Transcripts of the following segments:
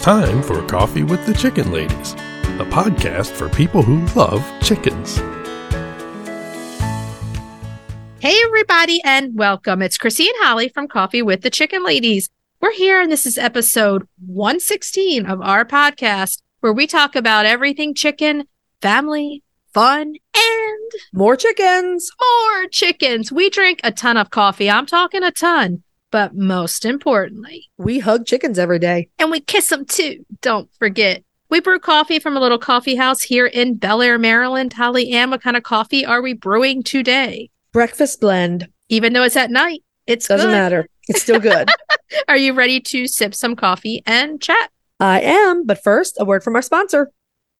time for Coffee with the Chicken Ladies, a podcast for people who love chickens. Hey, everybody, and welcome. It's Chrissy and Holly from Coffee with the Chicken Ladies. We're here, and this is episode 116 of our podcast, where we talk about everything chicken, family, fun, and More chickens. more chickens. We drink a ton of coffee. I'm talking a ton, but most importantly, We hug chickens every day. and we kiss them too. Don't forget. We brew coffee from a little coffee house here in Bel Air, Maryland. Holly Ann, what kind of coffee are we brewing today? Breakfast blend. Even though it's at night, it's Doesn't good. matter. It's still good. Are you ready to sip some coffee and chat? I am. But first, a word from our sponsor.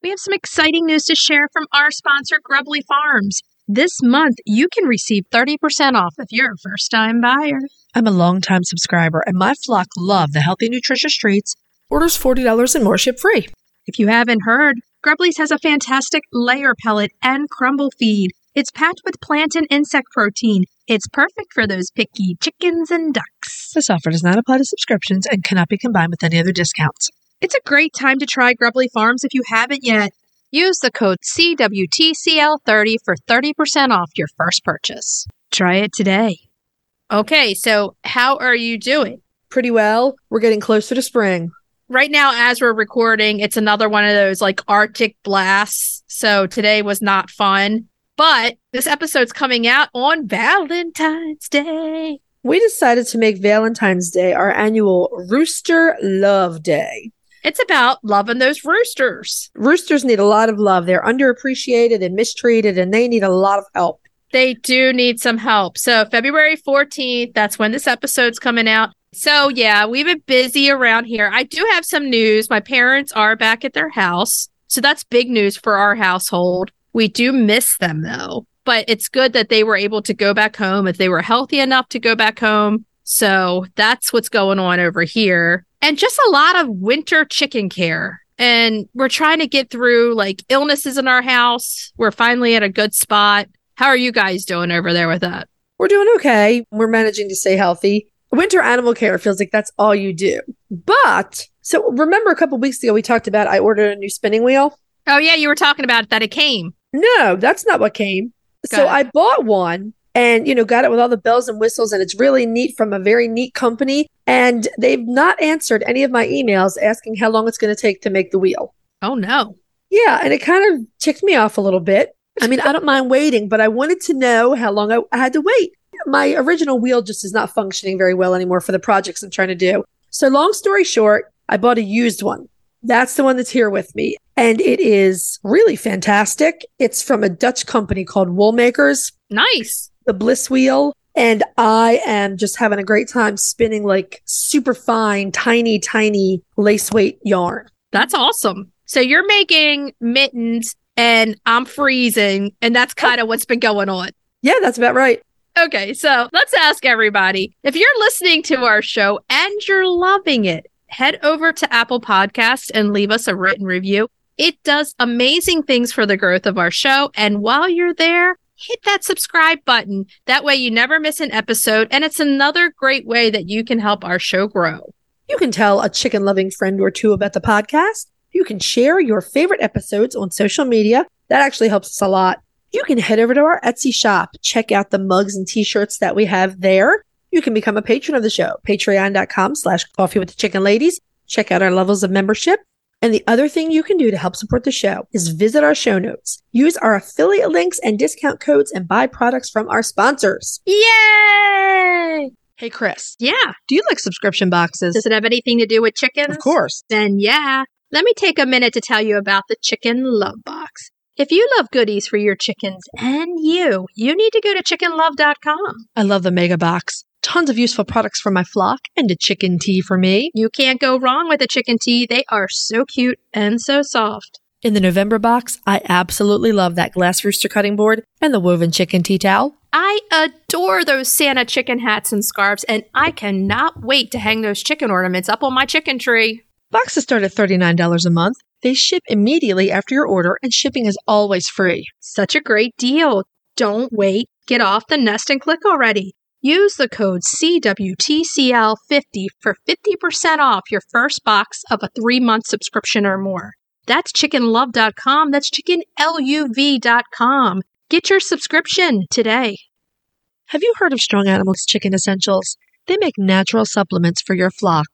We have some exciting news to share from our sponsor, Grubbly Farms. This month, you can receive 30% off if you're a first time buyer. I'm a longtime subscriber, and my flock love the healthy, nutritious treats. Orders $40 and more ship free. If you haven't heard, Grubbly's has a fantastic layer pellet and crumble feed. It's packed with plant and insect protein. It's perfect for those picky chickens and ducks. This offer does not apply to subscriptions and cannot be combined with any other discounts. It's a great time to try Grubbly Farms if you haven't yet. Use the code CWTCL30 for 30% off your first purchase. Try it today. Okay, so how are you doing? Pretty well. We're getting closer to spring. Right now, as we're recording, it's another one of those like Arctic blasts. So today was not fun. But this episode's coming out on Valentine's Day. We decided to make Valentine's Day our annual Rooster Love Day. It's about loving those roosters. Roosters need a lot of love. They're underappreciated and mistreated, and they need a lot of help. They do need some help. So, February 14th, that's when this episode's coming out. So, yeah, we've been busy around here. I do have some news. My parents are back at their house. So, that's big news for our household. We do miss them though, but it's good that they were able to go back home if they were healthy enough to go back home. So, that's what's going on over here. And just a lot of winter chicken care. And we're trying to get through like illnesses in our house. We're finally at a good spot. How are you guys doing over there with that? We're doing okay. We're managing to stay healthy. Winter animal care feels like that's all you do. But so remember a couple weeks ago we talked about I ordered a new spinning wheel? Oh yeah, you were talking about that it came. No, that's not what came. So. I bought one and you know got it with all the bells and whistles and it's really neat from a very neat company and they've not answered any of my emails asking how long it's going to take to make the wheel. Oh no. Yeah, and it kind of ticked me off a little bit. I mean, I don't mind waiting, but I wanted to know how long I, I had to wait. My original wheel just is not functioning very well anymore for the projects I'm trying to do. So, long story short, I bought a used one. That's the one that's here with me. And it is really fantastic. It's from a Dutch company called Woolmakers, Nice. the Bliss Wheel. And I am just having a great time spinning like super fine, tiny, tiny lace weight yarn. That's awesome. So you're making mittens and I'm freezing and that's oh. kind of what's been going on. Yeah, that's about right. Okay, so let's ask everybody. If you're listening to our show and you're loving it, head over to Apple Podcast and leave us a written review. It does amazing things for the growth of our show. And while you're there, hit that subscribe button. That way you never miss an episode. And it's another great way that you can help our show grow. You can tell a chicken loving friend or two about the podcast. You can share your favorite episodes on social media. That actually helps us a lot. You can head over to our Etsy shop, check out the mugs and t-shirts that we have there. You can become a patron of the show, patreon.com slash coffee with the chicken ladies. Check out our levels of membership. And the other thing you can do to help support the show is visit our show notes, use our affiliate links and discount codes, and buy products from our sponsors. Yay! Hey, Chris, Yeah. do you like subscription boxes? Does it have anything to do with chickens? Of course. Then yeah. Let me take a minute to tell you about the Chicken Love Box. If you love goodies for your chickens and you, you need to go to chickenlove.com. I love the mega box. Tons of useful products for my flock and a chicken tea for me. You can't go wrong with a chicken tea. They are so cute and so soft. In the November box, I absolutely love that glass rooster cutting board and the woven chicken tea towel. I adore those Santa chicken hats and scarves, and I cannot wait to hang those chicken ornaments up on my chicken tree. Boxes start at $39 a month. They ship immediately after your order, and shipping is always free. Such a great deal. Don't wait. Get off the nest and click already. Use the code CWTCL50 for 50% off your first box of a three month subscription or more. That's chickenlove.com. That's chickenluv.com. Get your subscription today. Have you heard of Strong Animals Chicken Essentials? They make natural supplements for your flock.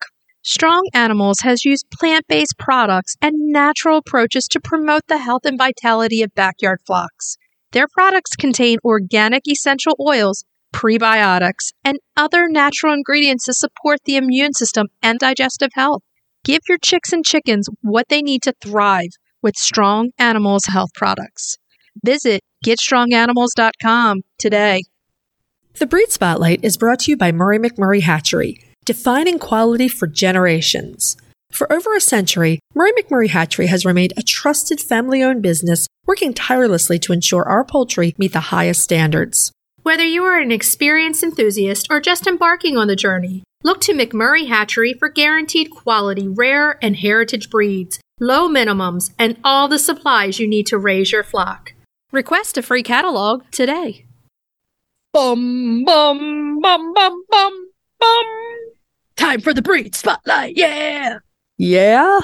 Strong Animals has used plant based products and natural approaches to promote the health and vitality of backyard flocks. Their products contain organic essential oils prebiotics, and other natural ingredients to support the immune system and digestive health. Give your chicks and chickens what they need to thrive with Strong Animals health products. Visit getstronganimals.com today. The Breed Spotlight is brought to you by Murray McMurray Hatchery, defining quality for generations. For over a century, Murray McMurray Hatchery has remained a trusted family owned business working tirelessly to ensure our poultry meet the highest standards. Whether you are an experienced enthusiast or just embarking on the journey, look to McMurray Hatchery for guaranteed quality rare and heritage breeds, low minimums, and all the supplies you need to raise your flock. Request a free catalog today. Bum, bum, bum, bum, bum, bum. Time for the breed spotlight. Yeah. Yeah.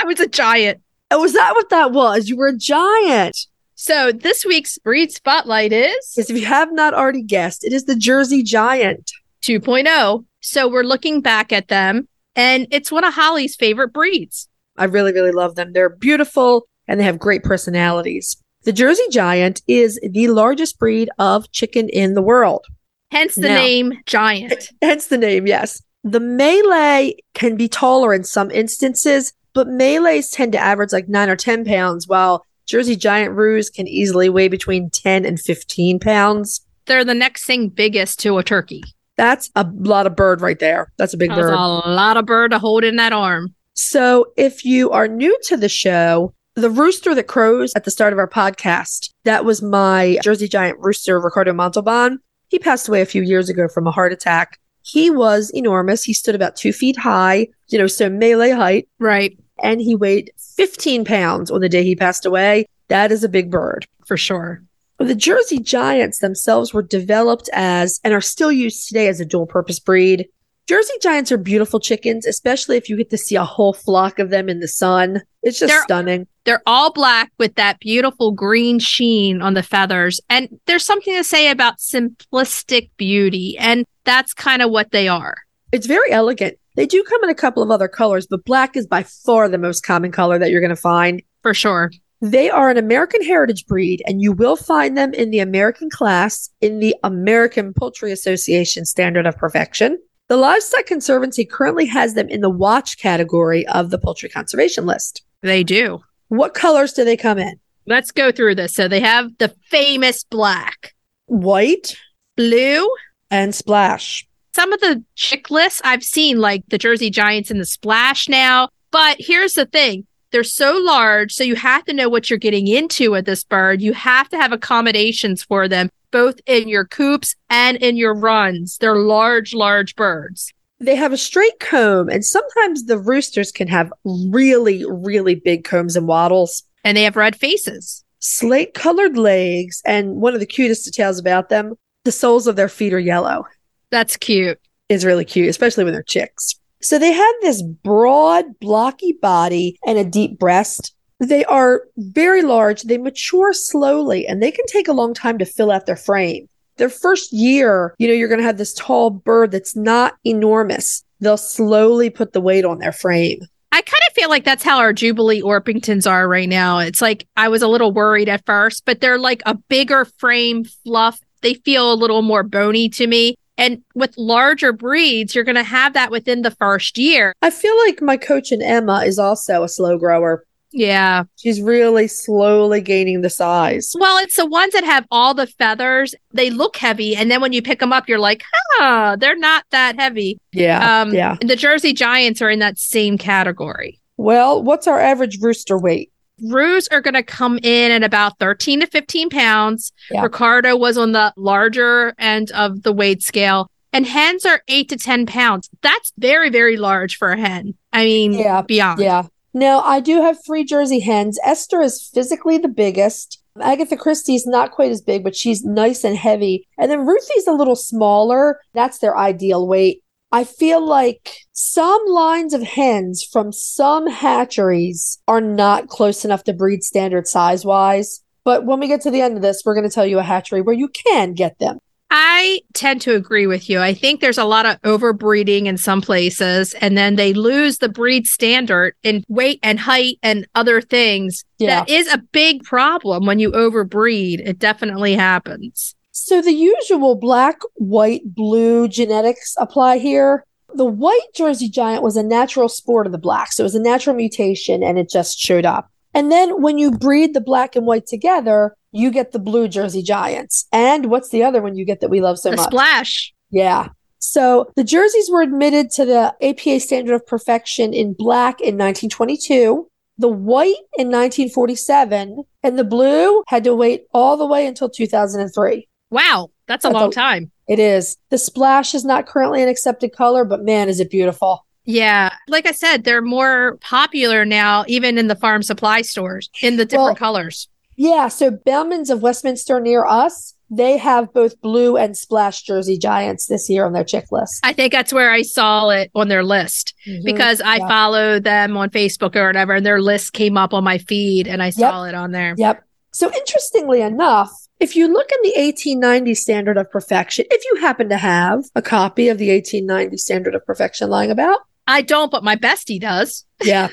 I was a giant. Oh, was that what that was? You were a giant. So this week's breed spotlight is Yes, if you have not already guessed, it is the Jersey Giant. 2.0. So we're looking back at them, and it's one of Holly's favorite breeds. I really, really love them. They're beautiful and they have great personalities. The Jersey Giant is the largest breed of chicken in the world. Hence the Now- name Giant. Hence the name, yes. The Malay can be taller in some instances, but Malays tend to average like nine or 10 pounds, while Jersey Giant Roos can easily weigh between 10 and 15 pounds. They're the next thing biggest to a turkey. That's a lot of bird right there. That's a big That's bird. a lot of bird to hold in that arm. So, if you are new to the show, the rooster that crows at the start of our podcast, that was my Jersey Giant rooster, Ricardo Montalban. He passed away a few years ago from a heart attack. He was enormous. He stood about two feet high, you know, so Malay height, Right. and he weighed 15 pounds on the day he passed away. That is a big bird. For sure. The Jersey Giants themselves were developed as and are still used today as a dual purpose breed. Jersey Giants are beautiful chickens, especially if you get to see a whole flock of them in the sun. It's just They're- stunning. They're all black with that beautiful green sheen on the feathers. And there's something to say about simplistic beauty. And that's kind of what they are. It's very elegant. They do come in a couple of other colors, but black is by far the most common color that you're going to find. For sure. They are an American heritage breed, and you will find them in the American class in the American Poultry Association Standard of Perfection. The Livestock Conservancy currently has them in the watch category of the poultry conservation list. They do. What colors do they come in? Let's go through this. So they have the famous black, White blue. And splash. Some of the chick lists I've seen, like the Jersey Giants and the Splash now. But here's the thing they're so large. So you have to know what you're getting into with this bird. You have to have accommodations for them, both in your coops and in your runs. They're large, large birds. They have a straight comb, and sometimes the roosters can have really, really big combs and wattles. And they have red faces. Slate colored legs, and one of the cutest details about them the soles of their feet are yellow. That's cute. is really cute, especially when they're chicks. So they have this broad, blocky body and a deep breast. They are very large. They mature slowly and they can take a long time to fill out their frame. Their first year, you know, you're going to have this tall bird that's not enormous. They'll slowly put the weight on their frame. I kind of feel like that's how our Jubilee Orpingtons are right now. It's like I was a little worried at first, but they're like a bigger frame fluff. They feel a little more bony to me. And with larger breeds, you're going to have that within the first year. I feel like my Cochin Emma is also a slow grower. Yeah. She's really slowly gaining the size. Well, it's the ones that have all the feathers. They look heavy. And then when you pick them up, you're like, huh, they're not that heavy. Yeah. Um, yeah. The Jersey Giants are in that same category. Well, what's our average rooster weight? Roos are going to come in at about 13 to 15 pounds. Yeah. Ricardo was on the larger end of the weight scale. And hens are 8 to 10 pounds. That's very, very large for a hen. I mean, Yeah, beyond. Yeah. Now, I do have three Jersey hens. Esther is physically the biggest. Agatha Christie's not quite as big, but she's nice and heavy. And then Ruthie's a little smaller. That's their ideal weight. I feel like some lines of hens from some hatcheries are not close enough to breed standard size wise. But when we get to the end of this, we're going to tell you a hatchery where you can get them. I tend to agree with you. I think there's a lot of overbreeding in some places, and then they lose the breed standard in weight and height and other things. Yeah. That is a big problem when you overbreed. It definitely happens. So the usual black, white, blue genetics apply here. The white Jersey Giant was a natural sport of the black. So it was a natural mutation and it just showed up. And then when you breed the black and white together, you get the blue Jersey Giants. And what's the other one you get that we love so the much? splash. Yeah. So the jerseys were admitted to the APA standard of perfection in black in 1922, the white in 1947, and the blue had to wait all the way until 2003. Wow, that's a That's long a- time. It is. The splash is not currently an accepted color, but man, is it beautiful. Yeah. Like I said, they're more popular now, even in the farm supply stores in the different Well- colors. Yeah. So Bellman's of Westminster near us, they have both blue and splash Jersey Giants this year on their chick list. I think that's where I saw it on their list mm-hmm. because I Yeah. follow them on Facebook or whatever, and their list came up on my feed and I saw it on there. Yep. So interestingly enough, if you look in the 1890 standard of perfection, if you happen to have a copy of the 1890 standard of perfection lying about, I don't, but my bestie does. yeah,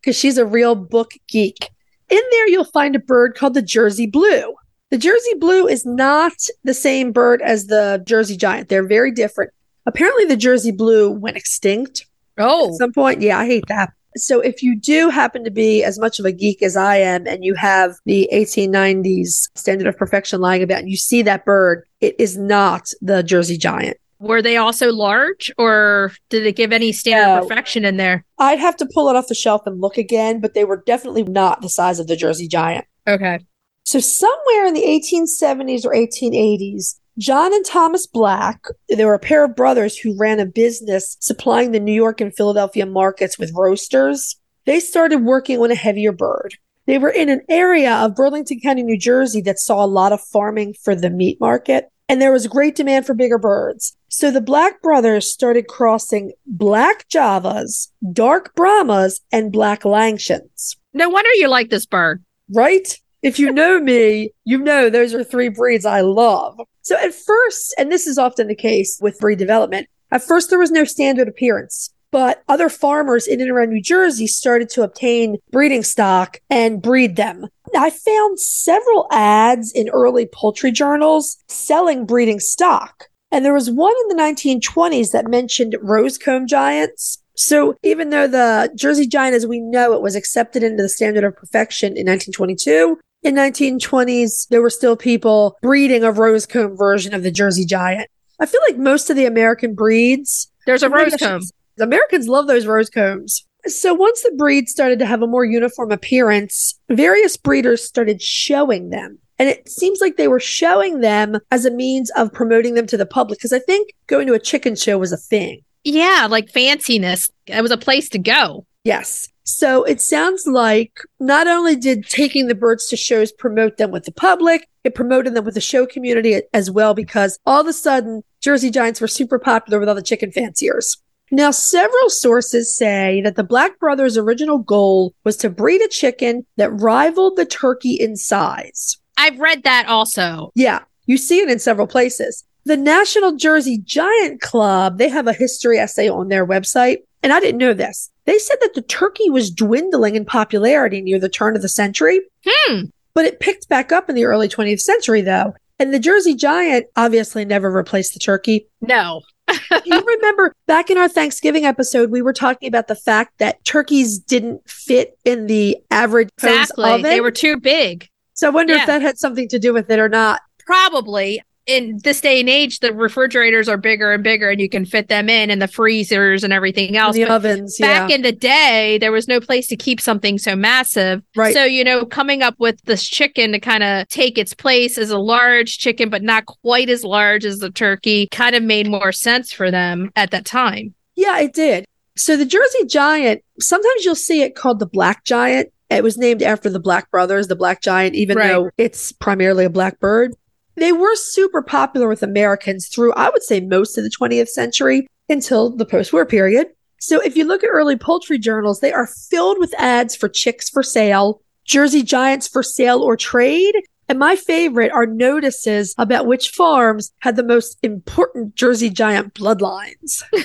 because she's a real book geek. In there, you'll find a bird called the Jersey Blue. The Jersey Blue is not the same bird as the Jersey Giant. They're very different. Apparently, the Jersey Blue went extinct Oh, at some point. Yeah, I hate that. So if you do happen to be as much of a geek as I am and you have the 1890s standard of perfection lying about and you see that bird, it is not the Jersey Giant. were they also large or did it give any standard No. perfection in there? I'd have to pull it off the shelf and look again, but they were definitely not the size of the Jersey Giant. Okay. So somewhere in the 1870s or 1880s, John and Thomas Black, they were a pair of brothers who ran a business supplying the New York and Philadelphia markets with roasters. They started working on a heavier bird. They were in an area of Burlington County, New Jersey that saw a lot of farming for the meat market, and there was great demand for bigger birds. So the Black brothers started crossing black Javas, dark Brahmas, and black Langshans No wonder you like this bird. right? If you know me, you know those are three breeds I love. So at first, and this is often the case with breed development, at first there was no standard appearance. But other farmers in and around New Jersey started to obtain breeding stock and breed them. I found several ads in early poultry journals selling breeding stock. And there was one in the 1920s that mentioned rosecomb giants. So even though the Jersey Giant, as we know it, was accepted into the standard of perfection in 1922, in 1920s there were still people breeding a rosecomb version of the Jersey Giant. I feel like most of the American breeds, There's a maybe I should rosecomb. say- Americans love those rosecombs. So once the breed started to have a more uniform appearance, various breeders started showing them. And it seems like they were showing them as a means of promoting them to the public because I think going to a chicken show was a thing. Yeah, like fanciness. It was a place to go. Yes. So it sounds like not only did taking the birds to shows promote them with the public, it promoted them with the show community as well because all of a sudden Jersey Giants were super popular with all the chicken fanciers. Now, several sources say that the Black Brothers' original goal was to breed a chicken that rivaled the turkey in size. I've read that also. Yeah, you see it in several places. The National Jersey Giant Club, they have a history essay on their website. And I didn't know this. They said that the turkey was dwindling in popularity near the turn of the century, Hmm. but it picked back up in the early 20th century, though. And the Jersey Giant obviously never replaced the turkey. No. you remember back in our Thanksgiving episode, we were talking about the fact that turkeys didn't fit in the average Exactly. oven. They were too big. so I wonder Yeah. if that had something to do with it or not. Probably. In this day and age, the refrigerators are bigger and bigger, and you can fit them in, and the freezers and everything In else. the But ovens, yeah. back in the day, there was no place to keep something so massive. Right. So, you know, coming up with this chicken to kind of take its place as a large chicken, but not quite as large as the turkey, kind of made more sense for them at that time. Yeah, it did. So the Jersey Giant, sometimes you'll see it called the Black Giant. It was named after the Black Brothers, the Black Giant, even Right. though it's primarily a black bird. They were super popular with Americans through, I would say, most of the 20th century until the post war period. So if you look at early poultry journals, they are filled with ads for chicks for sale, Jersey Giants for sale or trade. And my favorite are notices about which farms had the most important Jersey Giant bloodlines. I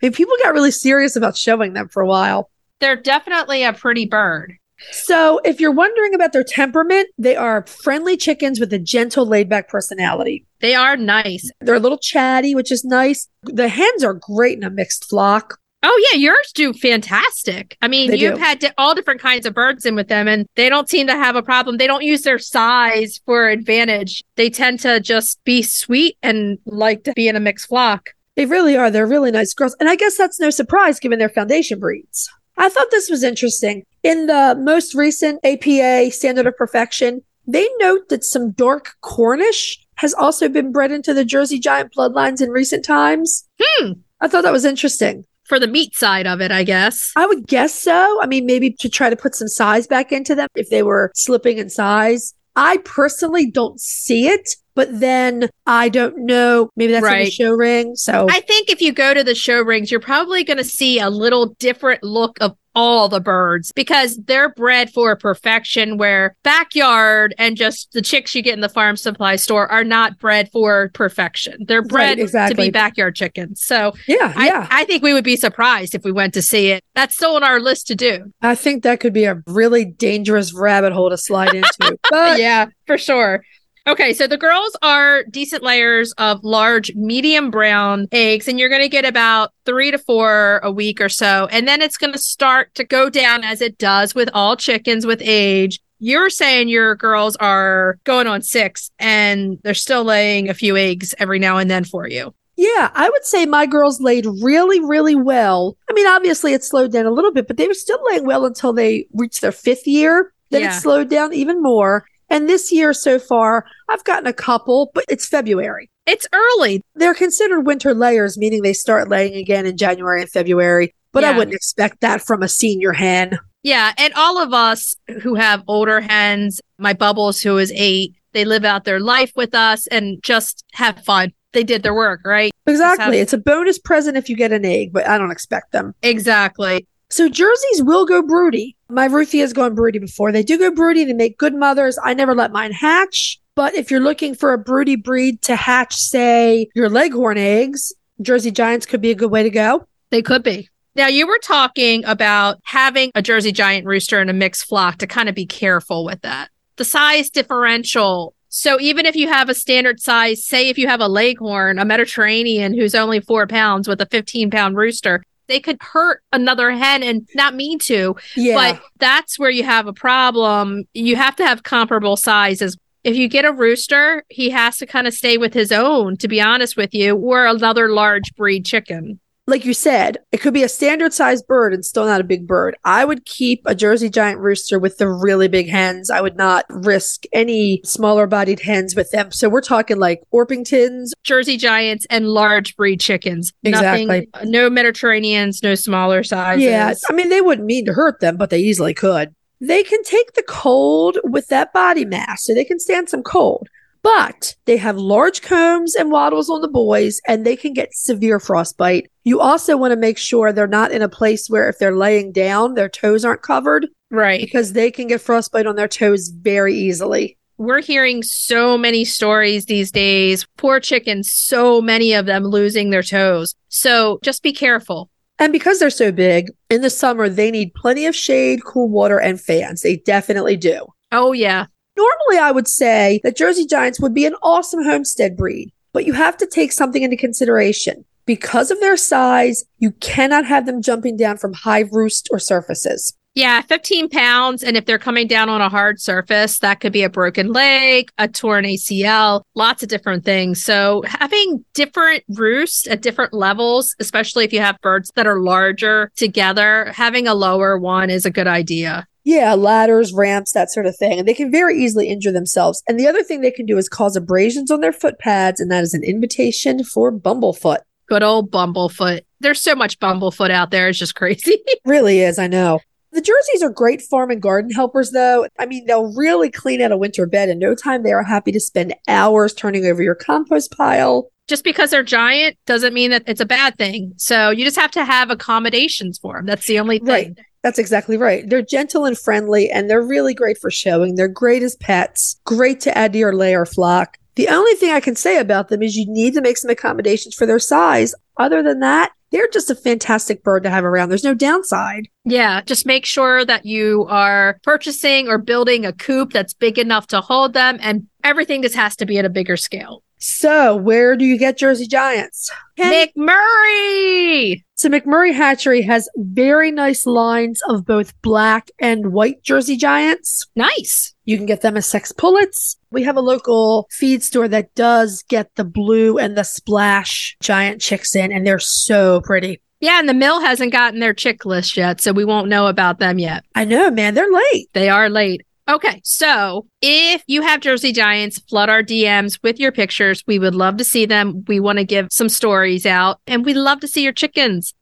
mean, people got really serious about showing them for a while. They're definitely a pretty bird. So, if you're wondering about their temperament, they are friendly chickens with a gentle, laid back personality. They are nice. They're a little chatty, which is nice. The hens are great in a mixed flock. Oh yeah, yours do fantastic. I mean, They you've do. had all different kinds of birds in with them, and they don't seem to have a problem. They don't use their size for advantage. They tend to just be sweet and like to be in a mixed flock. They really are. They're really nice girls. And I guess that's no surprise given their foundation breeds. I thought this was interesting. In the most recent APA Standard of Perfection, they note that some dark Cornish has also been bred into the Jersey Giant bloodlines in recent times. Hmm. I thought that was interesting. For the meat side of it, I guess. I would guess so. I mean, maybe to try to put some size back into them if they were slipping in size. I personally don't see it, but then I don't know. Maybe that's in the show ring. So I think if you go to the show rings, you're probably going to see a little different look of all the birds because they're bred for perfection where backyard and just the chicks you get in the farm supply store are not bred for perfection. They're Right, bred to be backyard chickens. So yeah, I, yeah. I think we would be surprised if we went to see it. That's still on our list to do. I think that could be a really dangerous rabbit hole to slide into. But yeah, for sure. Okay, so the girls are decent layers of large, medium brown eggs, and you're going to get about three to four a week or so. And then it's going to start to go down as it does with all chickens with age. You're saying your girls are going on six and they're still laying a few eggs every now and then for you. yeah, I would say my girls laid really, really well. I mean, obviously it slowed down a little bit, but they were still laying well until they reached their fifth year. Then Yeah. it slowed down even more. And this year so far, I've gotten a couple, but it's February. It's early. They're considered winter layers, meaning they start laying again in January and February. But I wouldn't expect that from a senior hen. Yeah. And all of us who have older hens, my bubbles, who is eight, they live out their life with us and just have fun. They did their work, right? Exactly. It's a bonus present if you get an egg, but I don't expect them. Exactly. So jerseys will go broody. My Ruthie has gone broody before. They do go broody. They make good mothers. I never let mine hatch. But if you're looking for a broody breed to hatch, say, your leghorn eggs, Jersey Giants could be a good way to go. They could be. Now, you were talking about having a Jersey Giant rooster in a mixed flock to kind of be careful with that. The size differential. So, even if you have a standard size, say if you have a leghorn, a Mediterranean who's only four pounds with a 15 pound rooster, they could hurt another hen and not mean to. Yeah. But that's where you have a problem. You have to have comparable sizes. If you get a rooster, he has to kind of stay with his own, to be honest with you, or another large breed chicken. Like you said, it could be a standard sized bird and still not a big bird. I would keep a Jersey Giant rooster with the really big hens. I would not risk any smaller bodied hens with them. So we're talking like Orpingtons. Jersey Giants and large breed chickens. Exactly. Nothing, uh, no Mediterraneans, no smaller sizes. Yeah. I mean, they wouldn't mean to hurt them, but they easily could. They can take the cold with that body mass, so they can stand some cold. But they have large combs and wattles on the boys, and they can get severe frostbite. You also want to make sure they're not in a place where if they're laying down, their toes aren't covered Right. because they can get frostbite on their toes very easily. We're hearing so many stories these days. Poor chickens, so many of them losing their toes. So just be careful. And because they're so big, in the summer, they need plenty of shade, cool water, and fans. They definitely do. Oh, yeah. Normally, I would say that Jersey Giants would be an awesome homestead breed, but you have to take something into consideration. Because of their size, you cannot have them jumping down from high roost or surfaces. Yeah, 15 pounds. And if they're coming down on a hard surface, that could be a broken leg, a torn ACL, lots of different things. So having different roosts at different levels, especially if you have birds that are larger together, having a lower one is a good idea. Yeah, ladders, ramps, that sort of thing. And they can very easily injure themselves. And the other thing they can do is cause abrasions on their foot pads, and that is an invitation for bumblefoot. Good old Bumblefoot. There's so much Bumblefoot out there. It's just crazy. really is, I know. The jerseys are great farm and garden helpers, though. I mean, they'll really clean out a winter bed in no time. They are happy to spend hours turning over your compost pile. just because they're giant doesn't mean that it's a bad thing. So you just have to have accommodations for them. That's the only thing. Right. That's exactly right. They're gentle and friendly, and they're really great for showing. They're great as pets, great to add to your layer flock. The only thing I can say about them is you need to make some accommodations for their size. Other than that, they're just a fantastic bird to have around. There's no downside. Yeah, just make sure that you are purchasing or building a coop that's big enough to hold them, and everything just has to be at a bigger scale. So, where do you get Jersey Giants? McMurray! So McMurray Hatchery has very nice lines of both black and white Jersey Giants. Nice. You can get them as sex pullets. We have a local feed store that does get the blue and the splash giant chicks in, and they're so pretty. Yeah, and the mill hasn't gotten their chick list yet, so we won't know about them yet. I know, man, they're late. They are late. Okay, so if you have Jersey Giants, flood our DMs with your pictures. We would love to see them. We want to give some stories out, and we'd love to see your chickens.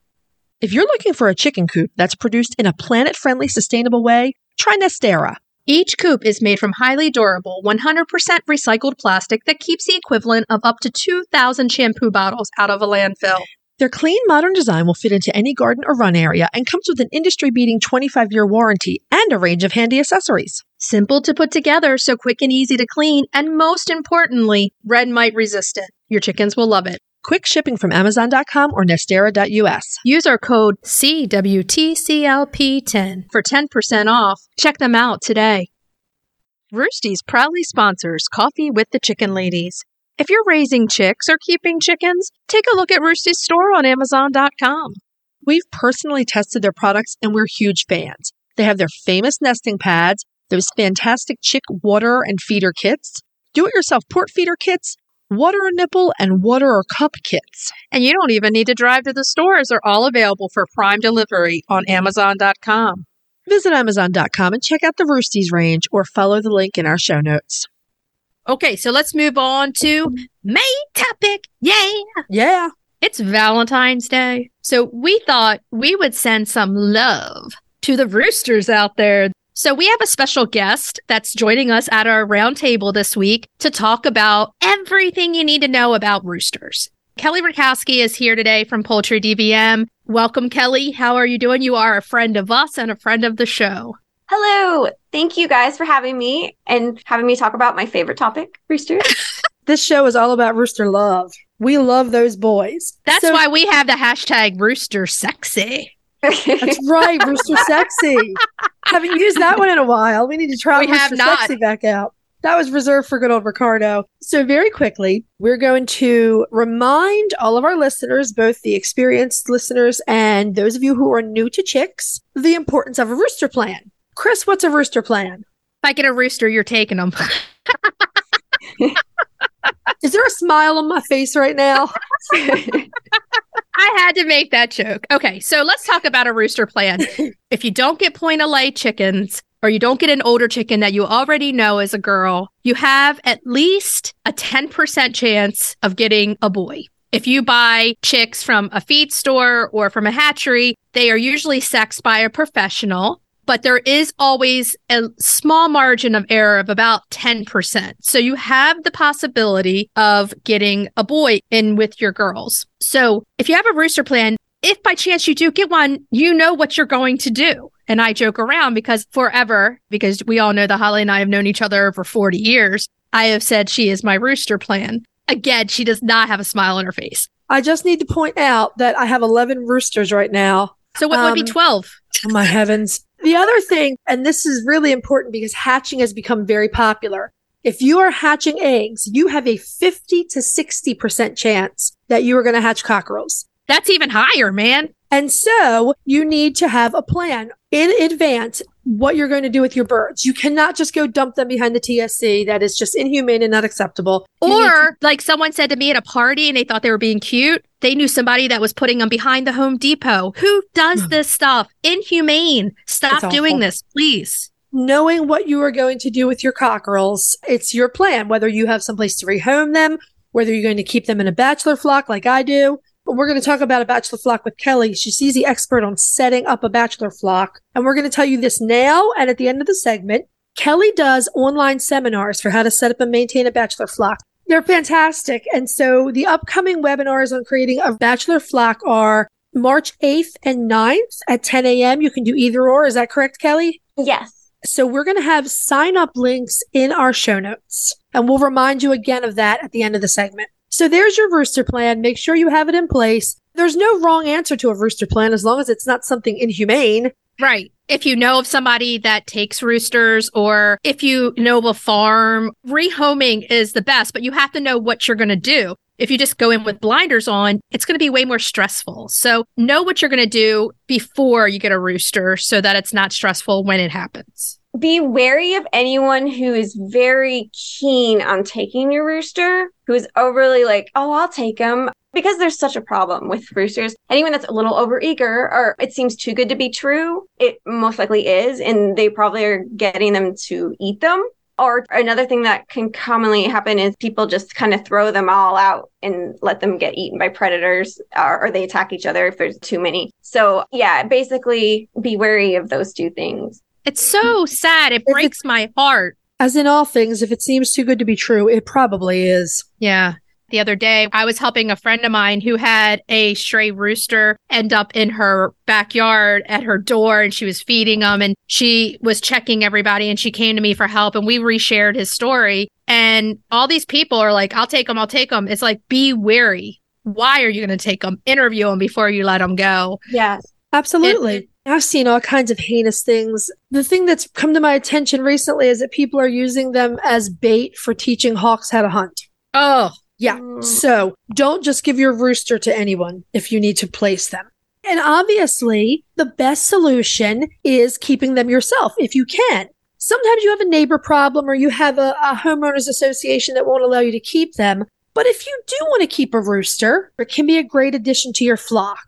If you're looking for a chicken coop that's produced in a planet friendly, sustainable way, try Nestera. Each coop is made from highly durable, 100% recycled plastic that keeps the equivalent of up to 2,000 shampoo bottles out of a landfill. Their clean, modern design will fit into any garden or run area and comes with an industry beating 25 year warranty and a range of handy accessories. Simple to put together, so quick and easy to clean, and most importantly, red mite resistant. Your chickens will love it. Quick shipping from Amazon.com or Nestera.us. Use our code CWTCLP10 for 10% off. Check them out today. Roosty's proudly sponsors Coffee with the Chicken Ladies. If you're raising chicks or keeping chickens, take a look at Roosty's store on Amazon.com. We've personally tested their products and we're huge fans. They have their famous nesting pads, those fantastic chick water and feeder kits, do it yourself port feeder kits, water a nipple, and water or cup kits. And you don't even need to drive to the stores. They're all available for prime delivery on Amazon.com. Visit Amazon.com and check out the Roosties range or follow the link in our show notes. Okay, so let's move on to May topic. Yay! Yeah. It's Valentine's Day. So we thought we would send some love to the roosters out there. So we have a special guest that's joining us at our roundtable this week to talk about everything you need to know about roosters. Kelly Rakowski is here today from Poultry DVM. Welcome, Kelly. How are you doing? You are a friend of us and a friend of the show. Hello. Thank you guys for having me and having me talk about my favorite topic, roosters. This show is all about rooster love. We love those boys. That's So- why we have the hashtag rooster sexy. That's right, Rooster Sexy. Haven't used that one in a while. We need to try We Rooster have not. Sexy back out. That was reserved for good old Ricardo. So, very quickly, we're going to remind all of our listeners, both the experienced listeners and those of you who are new to chicks, the importance of a rooster plan. Chris, what's a rooster plan? If I get a rooster, you're taking them. Is there a smile on my face right now? I had to make that joke. Okay, so let's talk about a rooster plan. if you don't get point of lay chickens, or you don't get an older chicken that you already know is a girl, you have at least a 10% chance of getting a boy. If you buy chicks from a feed store or from a hatchery, they are usually sexed by a professional, but there is always a small margin of error of about 10%. So you have the possibility of getting a boy in with your girls. So if you have a rooster plan, if by chance you do get one, you know what you're going to do. And I joke around because forever, because we all know that Holly and I have known each other for 40 years, I have said she is my rooster plan. Again, she does not have a smile on her face. I just need to point out that I have 11 roosters right now. So what would be Um, 12? Oh my heavens. The other thing, and this is really important because hatching has become very popular. If you are hatching eggs, you have a 50 to 60% chance that you are going to hatch cockerels. That's even higher, man. And so you need to have a plan in advance what you're going to do with your birds. You cannot just go dump them behind the TSC. That is just inhumane and not acceptable. You need to- Or like someone said to me at a party and they thought they were being cute. They knew somebody that was putting them behind the Home Depot. Who does this stuff? Inhumane. Stop doing this, please. knowing what you are going to do with your cockerels, it's your plan, whether you have someplace to rehome them, whether you're going to keep them in a bachelor flock like I do. We're going to talk about a bachelor flock with Kelly. She's the expert on setting up a bachelor flock. And we're going to tell you this now and at the end of the segment. Kelly does online seminars for how to set up and maintain a bachelor flock. They're fantastic. And so the upcoming webinars on creating a bachelor flock are March 8th and 9th at 10 a.m. You can do either or. Is that correct, Kelly? Yes. So we're going to have sign up links in our show notes and we'll remind you again of that at the end of the segment. So there's your rooster plan. Make sure you have it in place. There's no wrong answer to a rooster plan as long as it's not something inhumane. Right. If you know of somebody that takes roosters or if you know of a farm, rehoming is the best, but you have to know what you're going to do. If you just go in with blinders on, it's going to be way more stressful. So know what you're going to do before you get a rooster so that it's not stressful when it happens. Be wary of anyone who is very keen on taking your rooster, who is overly like, oh, I'll take him. Because there's such a problem with roosters, anyone that's a little overeager or it seems too good to be true, it most likely is. And they probably are getting them to eat them or another thing that can commonly happen is people just kind of throw them all out and let them get eaten by predators or, or, they attack each other if there's too many. So, yeah, basically be wary of those two things. It's so sad. It breaks my heart. As in all things, if it seems too good to be true, it probably is. Yeah the other day. I was helping a friend of mine who had a stray rooster end up in her backyard at her door and she was feeding them and she was checking everybody and she came to me for help and we reshared his story. And all these people are like, I'll take them, I'll take them. It's like, be wary. Why are you going to take them? Interview them before you let them go. Yes. Absolutely. It, I've seen all kinds of heinous things. The thing that's come to my attention recently is that people are using them as bait for teaching hawks how to hunt. Oh, yeah. Mm. So don't just give your rooster to anyone if you need to place them. And obviously, the best solution is keeping them yourself if you can. Sometimes you have a neighbor problem or you have a, a homeowners association that won't allow you to keep them. But if you do want to keep a rooster, it can be a great addition to your flock.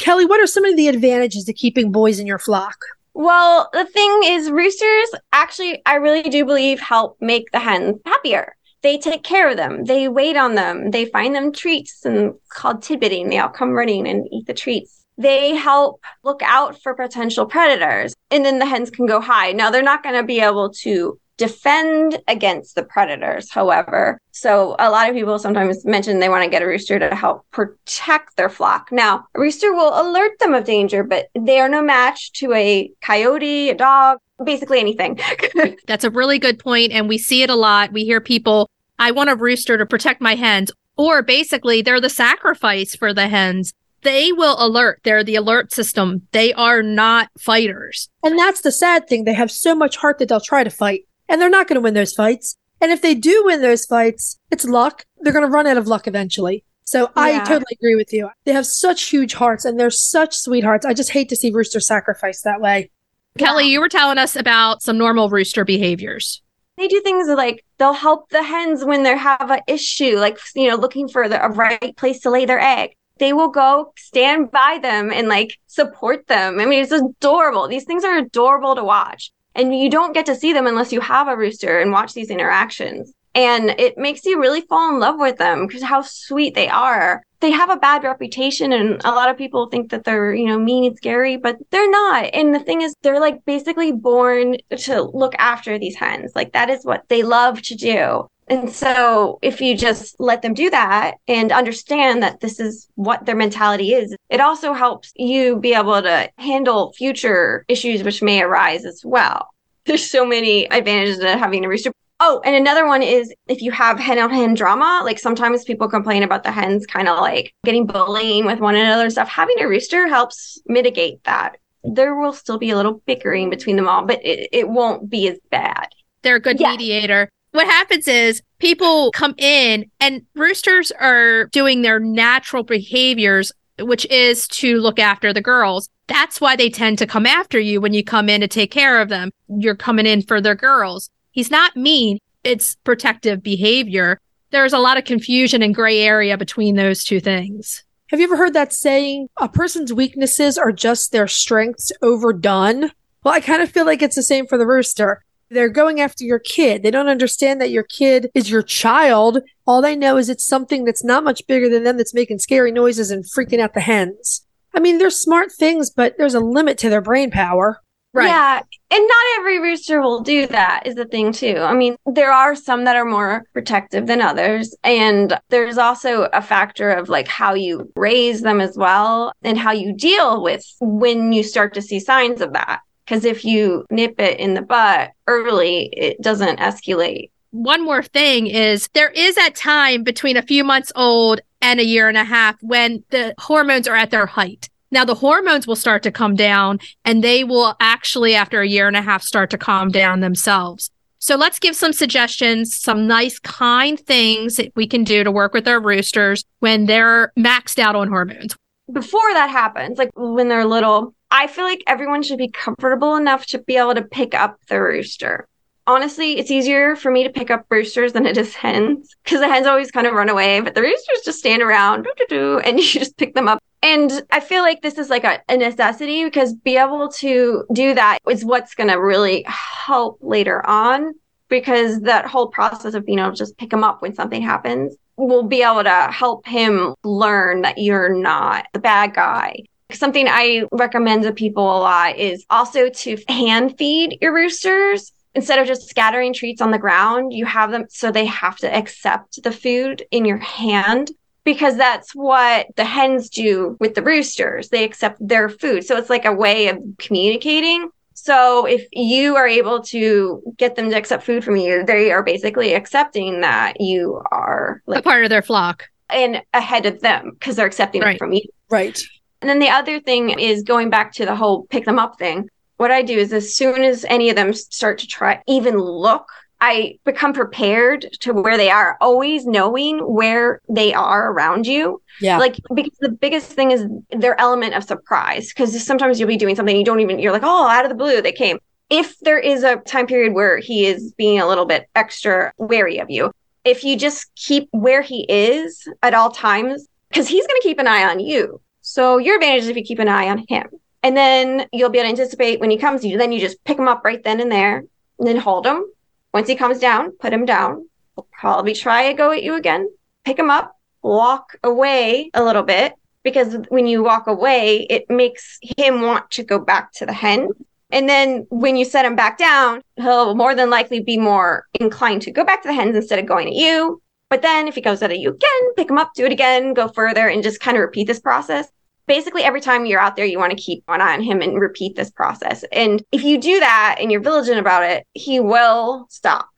Kelly, what are some of the advantages to keeping boys in your flock? Well, the thing is, roosters actually, I really do believe, help make the hens happier they take care of them. They wait on them. They find them treats and called tidbitting. They all come running and eat the treats. They help look out for potential predators. And then the hens can go high. Now they're not going to be able to defend against the predators, however. So a lot of people sometimes mention they want to get a rooster to help protect their flock. Now, a rooster will alert them of danger, but they are no match to a coyote, a dog, basically anything. That's a really good point, and we see it a lot. We hear people, I want a rooster to protect my hens, or basically they're the sacrifice for the hens. They will alert. They're the alert system. They are not fighters. And that's the sad thing. They have so much heart that they'll try to fight, and they're not going to win those fights. And if they do win those fights, it's luck. They're going to run out of luck eventually. So yeah. I totally agree with you. They have such huge hearts and they're such sweethearts. I just hate to see Rooster sacrificed that way. Kelly, you were telling us about some normal rooster behaviors. They do things like they'll help the hens when they have an issue, like, you know, looking for the right place to lay their egg. They will go stand by them and like support them. I mean, it's adorable. These things are adorable to watch. And you don't get to see them unless you have a rooster and watch these interactions and it makes you really fall in love with them because how sweet they are. They have a bad reputation and a lot of people think that they're, you know, mean and scary, but they're not. And the thing is, they're like basically born to look after these hens. Like that is what they love to do. And so if you just let them do that and understand that this is what their mentality is, it also helps you be able to handle future issues which may arise as well. There's so many advantages to having a rooster. Oh, and another one is if you have hen on hen drama, like sometimes people complain about the hens kind of like getting bullying with one another and stuff. Having a rooster helps mitigate that. There will still be a little bickering between them all, but it, it won't be as bad. They're a good mediator. What happens is people come in and roosters are doing their natural behaviors, which is to look after the girls. That's why they tend to come after you when you come in to take care of them. You're coming in for their girls. He's not mean. It's protective behavior. There's a lot of confusion and gray area between those two things. Have you ever heard that saying, a person's weaknesses are just their strengths overdone? Well, I kind of feel like it's the same for the rooster. They're going after your kid. They don't understand that your kid is your child. All they know is it's something that's not much bigger than them that's making scary noises and freaking out the hens. I mean, they're smart things, but there's a limit to their brain power. Right. Yeah. And not every rooster will do that, is the thing, too. I mean, there are some that are more protective than others. And there's also a factor of like how you raise them as well and how you deal with when you start to see signs of that. Because if you nip it in the butt early, it doesn't escalate. One more thing is there is that time between a few months old and a year and a half when the hormones are at their height. Now the hormones will start to come down and they will actually, after a year and a half, start to calm down themselves. So let's give some suggestions, some nice, kind things that we can do to work with our roosters when they're maxed out on hormones. Before that happens, like when they're little, I feel like everyone should be comfortable enough to be able to pick up the rooster. Honestly, it's easier for me to pick up roosters than it is hens because the hens always kind of run away, but the roosters just stand around and you just pick them up and I feel like this is like a, a, necessity because be able to do that is what's going to really help later on because that whole process of being able to just pick him up when something happens will be able to help him learn that you're not the bad guy. Something I recommend to people a lot is also to hand feed your roosters instead of just scattering treats on the ground, you have them so they have to accept the food in your hand because that's what the hens do with the roosters. They accept their food. So it's like a way of communicating. So if you are able to get them to accept food from you, they are basically accepting that you are like a part of their flock and ahead of them because they're accepting right. it from you. Right. And then the other thing is going back to the whole pick them up thing. What I do is as soon as any of them start to try even look I become prepared to where they are, always knowing where they are around you. Yeah. Like, because the biggest thing is their element of surprise. Because sometimes you'll be doing something you don't even, you're like, oh, out of the blue, they came. If there is a time period where he is being a little bit extra wary of you, if you just keep where he is at all times, because he's going to keep an eye on you. So your advantage is if you keep an eye on him. And then you'll be able to anticipate when he comes you. Then you just pick him up right then and there, and then hold him once he comes down, put him down. He'll probably try a go at you again. Pick him up, walk away a little bit because when you walk away, it makes him want to go back to the hen. And then when you set him back down, he'll more than likely be more inclined to go back to the hens instead of going at you. But then if he goes at you again, pick him up, do it again, go further, and just kind of repeat this process. Basically, every time you're out there, you want to keep an eye on him and repeat this process. And if you do that and you're vigilant about it, he will stop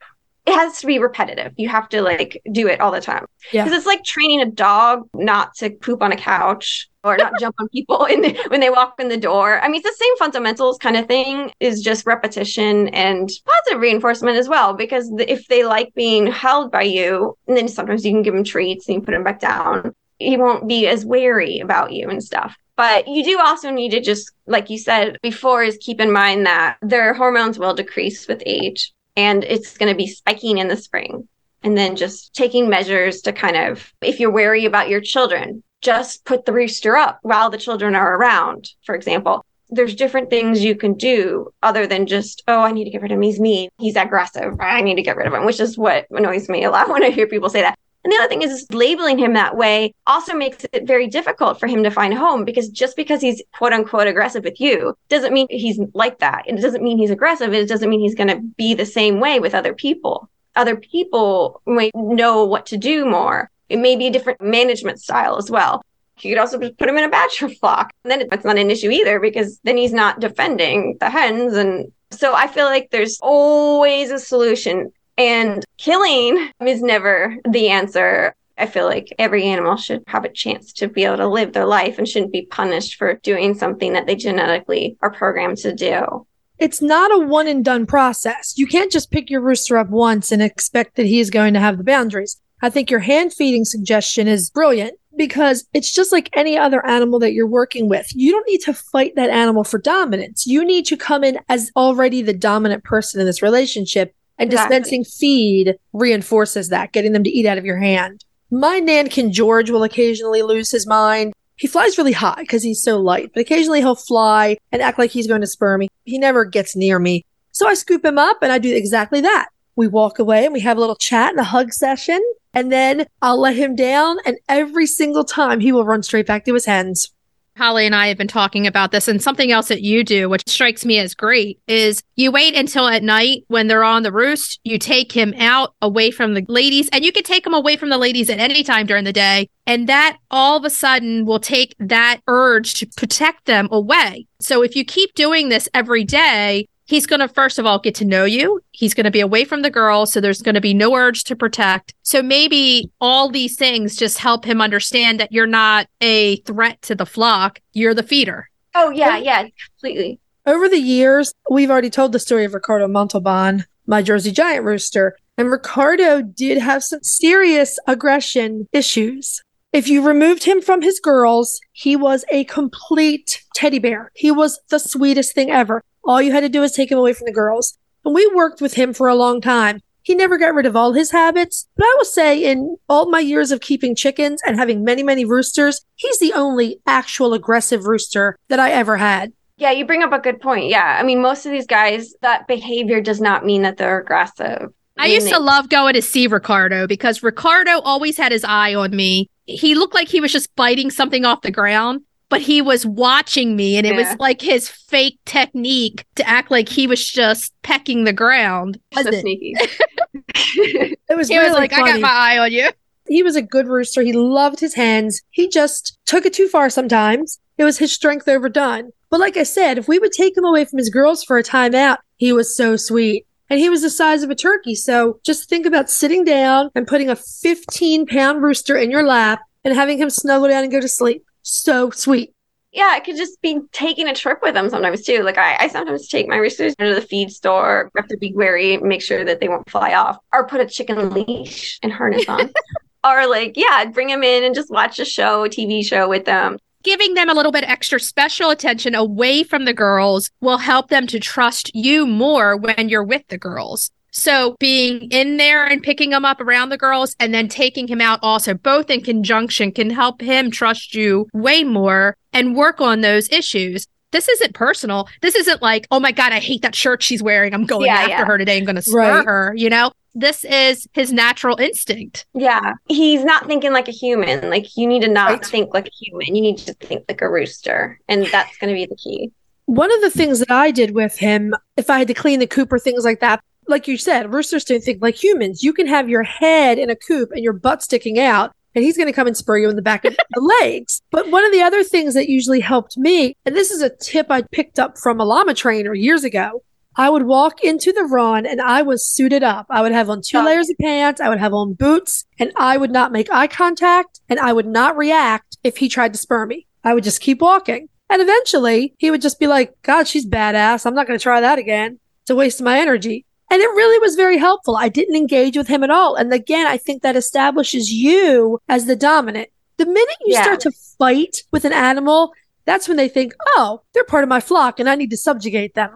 it has to be repetitive. You have to like do it all the time. Yeah. Because it's like training a dog not to poop on a couch or not jump on people in the, when they walk in the door. I mean, it's the same fundamentals kind of thing, is just repetition and positive reinforcement as well. Because if they like being held by you, and then sometimes you can give them treats and you put them back down, he won't be as wary about you and stuff. But you do also need to just, like you said before, is keep in mind that their hormones will decrease with age and it's going to be spiking in the spring. And then just taking measures to kind of, if you're wary about your children, just put the rooster up while the children are around, for example. There's different things you can do other than just, oh, I need to get rid of him. He's mean. He's aggressive. I need to get rid of him, which is what annoys me a lot when I hear people say that. And the other thing is, is, labeling him that way also makes it very difficult for him to find a home because just because he's quote unquote aggressive with you doesn't mean he's like that. It doesn't mean he's aggressive. It doesn't mean he's going to be the same way with other people. Other people may know what to do more. It may be a different management style as well. You could also just put him in a bachelor flock. And then it's not an issue either because then he's not defending the hens. And so I feel like there's always a solution and killing is never the answer. I feel like every animal should have a chance to be able to live their life and shouldn't be punished for doing something that they genetically are programmed to do. It's not a one and done process. You can't just pick your rooster up once and expect that he's going to have the boundaries. I think your hand feeding suggestion is brilliant because it's just like any other animal that you're working with. You don't need to fight that animal for dominance. You need to come in as already the dominant person in this relationship and exactly. dispensing feed reinforces that, getting them to eat out of your hand. My Nankin George will occasionally lose his mind. He flies really high because he's so light, but occasionally he'll fly and act like he's going to spur me. He never gets near me. So I scoop him up and I do exactly that. We walk away and we have a little chat and a hug session. And then I'll let him down. And every single time he will run straight back to his hens. Holly and I have been talking about this, and something else that you do, which strikes me as great, is you wait until at night when they're on the roost, you take him out away from the ladies, and you can take him away from the ladies at any time during the day. And that all of a sudden will take that urge to protect them away. So if you keep doing this every day, he's going to first of all get to know you. He's going to be away from the girls, so there's going to be no urge to protect. So maybe all these things just help him understand that you're not a threat to the flock, you're the feeder. Oh yeah, yeah, completely. Over the years, we've already told the story of Ricardo Montalban, my Jersey Giant rooster, and Ricardo did have some serious aggression issues. If you removed him from his girls, he was a complete teddy bear. He was the sweetest thing ever. All you had to do was take him away from the girls. And we worked with him for a long time. He never got rid of all his habits, but I will say in all my years of keeping chickens and having many, many roosters, he's the only actual aggressive rooster that I ever had. Yeah, you bring up a good point. Yeah. I mean, most of these guys, that behavior does not mean that they're aggressive. I used to love going to see Ricardo because Ricardo always had his eye on me. He looked like he was just biting something off the ground, but he was watching me and it was like his fake technique to act like he was just pecking the ground. so Was it? sneaky. It was He really was like, I got my eye on you. he was a good rooster. He loved his hens. He just took it too far sometimes. It was his strength overdone. But like I said, if we would take him away from his girls for a time out, he was so sweet. And he was the size of a turkey. So just think about sitting down and putting a 15 pound rooster in your lap and having him snuggle down and go to sleep. So sweet. yeah, I could just be taking a trip with them sometimes too. Like I, I sometimes take my roosters to the feed store. I have to be wary, make sure that they won't fly off, or put a chicken leash and harness on. or like, yeah, bring them in and just watch a show, a TV show with them. Giving them a little bit extra special attention away from the girls will help them to trust you more when you're with the girls. So being in there and picking him up around the girls and then taking him out also, both in conjunction, can help him trust you way more and work on those issues. This isn't personal. This isn't like, oh my God, I hate that shirt she's wearing. I'm going Yeah, after yeah. her today. I'm going to spur Right. her. You know, this is his natural instinct. Yeah, he's not thinking like a human. Like you need to not Right. think like a human. You need to think like a rooster, and that's going to be the key. One of the things that I did with him, if I had to clean the coop or things like that, like you said, roosters don't think like humans. You can have your head in a coop and your butt sticking out, and he's going to come and spur you in the back of the legs. But one of the other things that usually helped me, and this is a tip I picked up from a llama trainer years ago. I would walk into the run and I was suited up. I would have on two oh. layers of pants. I would have on boots and I would not make eye contact and I would not react if he tried to spur me. I would just keep walking. And eventually he would just be like, God, she's badass. I'm not going to try that again. It's a waste of my energy. And it really was very helpful. I didn't engage with him at all. And again, I think that establishes you as the dominant. The minute you Yeah. start to fight with an animal, that's when they think, oh, they're part of my flock and I need to subjugate them.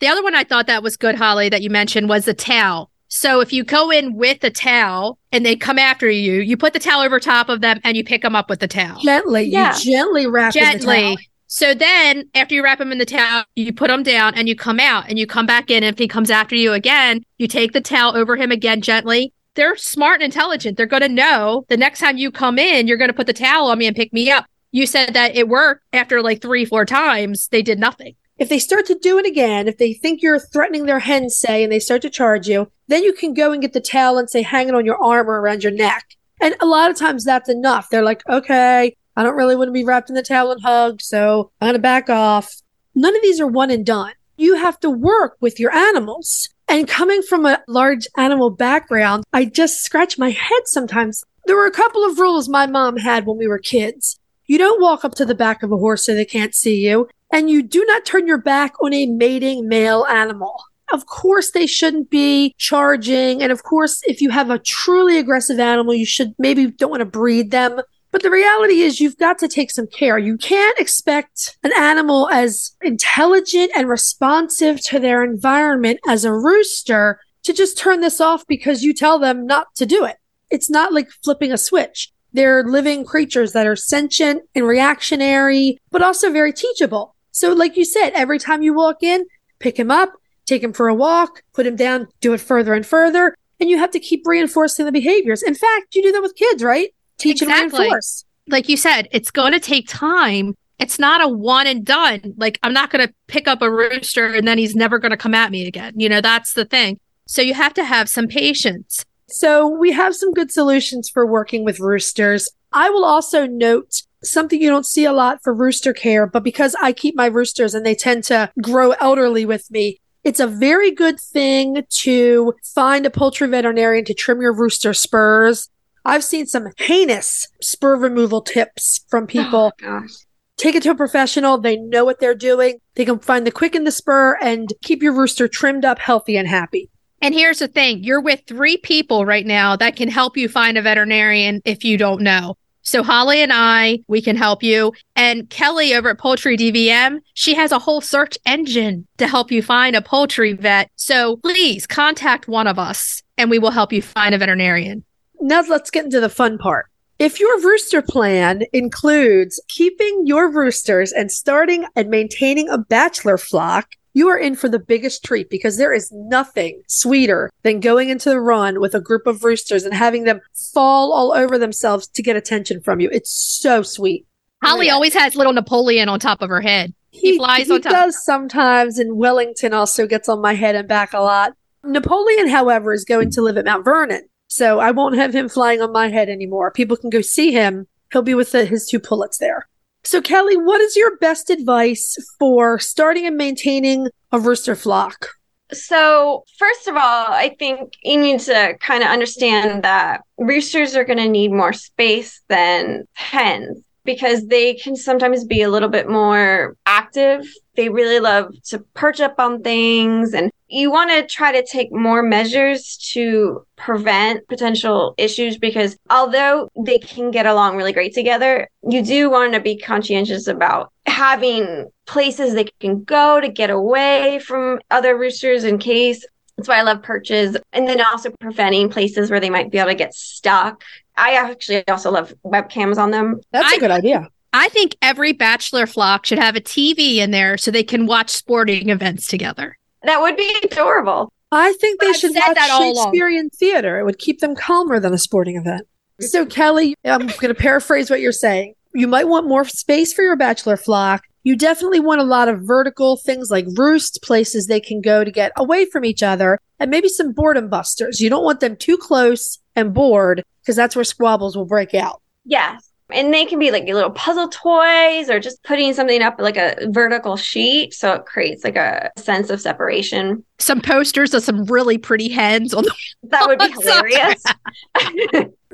The other one I thought that was good, Holly, that you mentioned was the towel. So if you go in with a towel and they come after you, you put the towel over top of them and you pick them up with the towel. Gently, Yeah. you gently wrap in the towel. Gently. So then after you wrap them in the towel, you put them down and you come out and you come back in. And if he comes after you again, you take the towel over him again gently. They're smart and intelligent. They're going to know the next time you come in, you're going to put the towel on me and pick me up. You said that it worked after like three, four times. They did nothing. If they start to do it again, if they think you're threatening their hen, say, and they start to charge you, then you can go and get the towel and say, hang it on your arm or around your neck. And a lot of times that's enough. They're like, okay, I don't really want to be wrapped in the towel and hugged, so I'm going to back off. None of these are one and done. You have to work with your animals. And coming from a large animal background, I just scratch my head sometimes. There were a couple of rules my mom had when we were kids. You don't walk up to the back of a horse so they can't see you and you do not turn your back on a mating male animal. Of course, they shouldn't be charging. And of course, if you have a truly aggressive animal, you should maybe don't want to breed them. But the reality is, you've got to take some care. You can't expect an animal as intelligent and responsive to their environment as a rooster to just turn this off because you tell them not to do it. It's not like flipping a switch. They're living creatures that are sentient and reactionary, but also very teachable. So, like you said, every time you walk in, pick him up, take him for a walk, put him down, do it further and further. And you have to keep reinforcing the behaviors. In fact, you do that with kids, right? Teach and Exactly. reinforce. like you said, it's going to take time. It's not a one and done. Like, I'm not going to pick up a rooster and then he's never going to come at me again. You know, that's the thing. So you have to have some patience. So we have some good solutions for working with roosters. I will also note something you don't see a lot for rooster care, but because I keep my roosters and they tend to grow elderly with me, it's a very good thing to find a poultry veterinarian to trim your rooster spurs. I've seen some heinous spur removal tips from oh, people. Oh, gosh. Take it to a professional. They know what they're doing. They can find the quick in the spur and keep your rooster trimmed up, healthy, and happy. And here's the thing you're with three people right now that can help you find a veterinarian if you don't know. So, Holly and I, we can help you. And Kelly over at Poultry DVM, she has a whole search engine to help you find a poultry vet. So, please contact one of us and we will help you find a veterinarian. Now let's get into the fun part. If your rooster plan includes keeping your roosters and starting and maintaining a bachelor flock, you are in for the biggest treat because there is nothing sweeter than going into the run with a group of roosters and having them fall all over themselves to get attention from you. It's so sweet. Holly oh, yeah. always has little Napoleon on top of her head. He flies he on top. does sometimes, and Wellington also gets on my head and back a lot. Napoleon, however, is going to live at Mount Vernon, so I won't have him flying on my head anymore. People can go see him. He'll be with the, his two pullets there. So, Kelly, what is your best advice for starting and maintaining a rooster flock? So, first of all, I think you need to kind of understand that roosters are going to need more space than hens because they can sometimes be a little bit more active. They really love to perch up on things, and you want to try to take more measures to prevent potential issues because although they can get along really great together, you do want to be conscientious about having places they can go to get away from other roosters in case. That's why I love perches. And then also preventing places where they might be able to get stuck. I actually also love webcams on them. That's a I- good idea. I think every bachelor flock should have a TV in there so they can watch sporting events together. That would be adorable. I think they I've should watch that all along. Shakespearean theater. It would keep them calmer than a sporting event. So, Kelly, I'm going to paraphrase what you're saying. You might want more space for your bachelor flock. You definitely want a lot of vertical things like roost places they can go to get away from each other, and maybe some boredom busters. You don't want them too close and bored because that's where squabbles will break out. Yes. And they can be like little puzzle toys or just putting something up like a vertical sheet. So it creates like a sense of separation. Some posters of some really pretty heads on the That would be hilarious.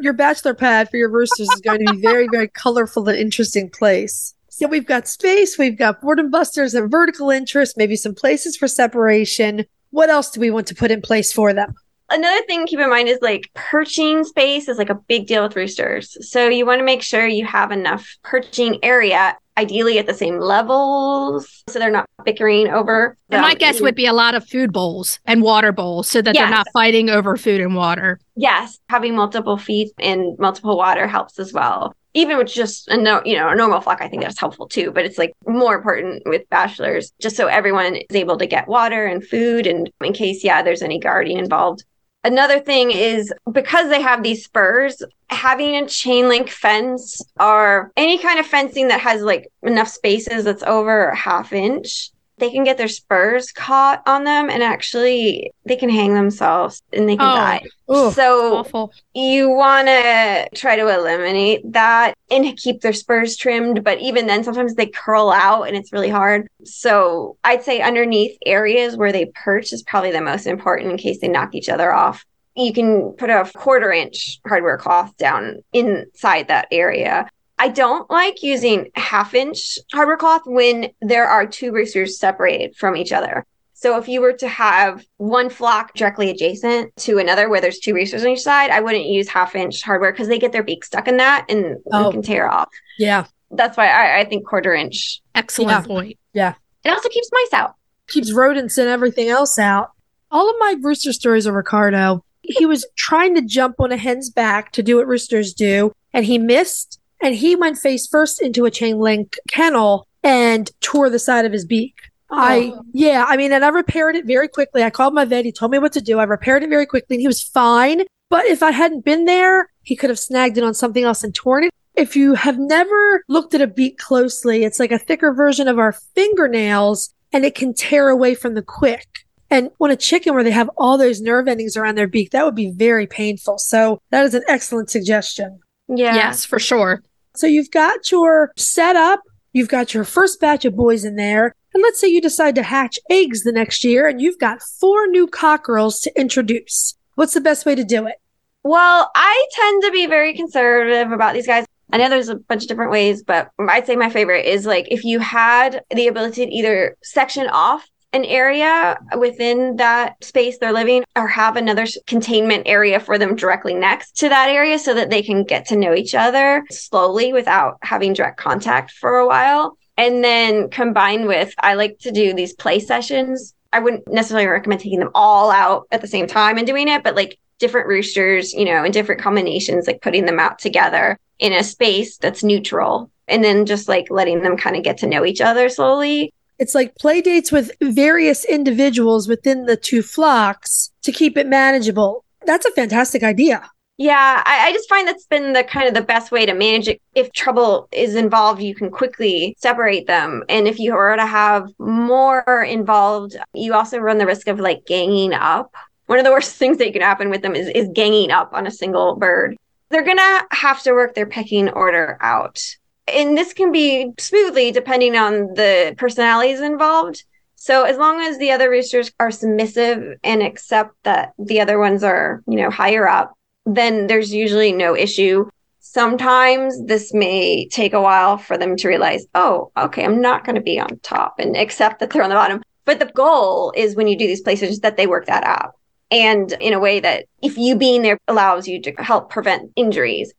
Your bachelor pad for your roosters is going to be very, very colorful and interesting place. So we've got space, we've got boredom busters and vertical interest, maybe some places for separation. What else do we want to put in place for them? Another thing to keep in mind is like perching space is like a big deal with roosters. So you want to make sure you have enough perching area, ideally at the same levels, so they're not bickering over. And my guess would be a lot of food bowls and water bowls so that they're not fighting over food and water. Yes, having multiple feet and multiple water helps as well. Even with just a no, you know, a normal flock, I think that's helpful too. But it's like more important with bachelors, just so everyone is able to get water and food, and in case, yeah, there's any guarding involved. Another thing is because they have these spurs, having a chain link fence or any kind of fencing that has like enough spaces that's over a half inch, they can get their spurs caught on them and actually they can hang themselves and they can Oh. die. Ooh, so Awful. you want to try to eliminate that and keep their spurs trimmed but even then sometimes they curl out and it's really hard so i'd say underneath areas where they perch is probably the most important in case they knock each other off you can put a quarter inch hardware cloth down inside that area I don't like using half inch hardware cloth when there are two roosters separated from each other. So if you were to have one flock directly adjacent to another where there's two roosters on each side, I wouldn't use half inch hardware because they get their beak stuck in that and Oh. it can tear off. yeah. That's why I, I think quarter inch. Excellent Yeah. point. Yeah. It also keeps mice out. Keeps rodents and everything else out. All of my rooster stories are Ricardo. He was trying to jump on a hen's back to do what roosters do, and he missed, and he went face first into a chain link kennel and tore the side of his beak. Oh. I yeah, I mean, and I repaired it very quickly. I called my vet. He told me what to do. I repaired it very quickly, and he was fine. But if I hadn't been there, he could have snagged it on something else and torn it. If you have never looked at a beak closely, it's like a thicker version of our fingernails, and it can tear away from the quick. And when a chicken where they have all those nerve endings around their beak, that would be very painful. So that is an excellent suggestion. Yeah. Yes, for sure. So you've got your setup, you've got your first batch of boys in there. And let's say you decide to hatch eggs the next year and you've got four new cockerels to introduce. What's the best way to do it? Well, I tend to be very conservative about these guys. I know there's a bunch of different ways, but I'd say my favorite is like if you had the ability to either section off an area within that space they're living or have another containment area for them directly next to that area so that they can get to know each other slowly without having direct contact for a while. And then combined with, I like to do these play sessions. I wouldn't necessarily recommend taking them all out at the same time and doing it, but like different roosters, you know, in different combinations, like putting them out together in a space that's neutral and then just like letting them kind of get to know each other slowly. It's like play dates with various individuals within the two flocks to keep it manageable. That's a fantastic idea. Yeah, I, I, just find that's been the kind of the best way to manage it. If trouble is involved, you can quickly separate them. And if you were to have more involved, you also run the risk of like ganging up. One of the worst things that can happen with them is, is ganging up on a single bird. They're going to have to work their pecking order out. And this can be smoothly depending on the personalities involved. So as long as the other roosters are submissive and accept that the other ones are, you know, higher up, then there's usually no issue. Sometimes this may take a while for them to realize, oh, okay, I'm not going to be on top and accept that they're on the bottom. But the goal is when you do these places that they work that out. And in a way that if you being there allows you to help prevent injuries.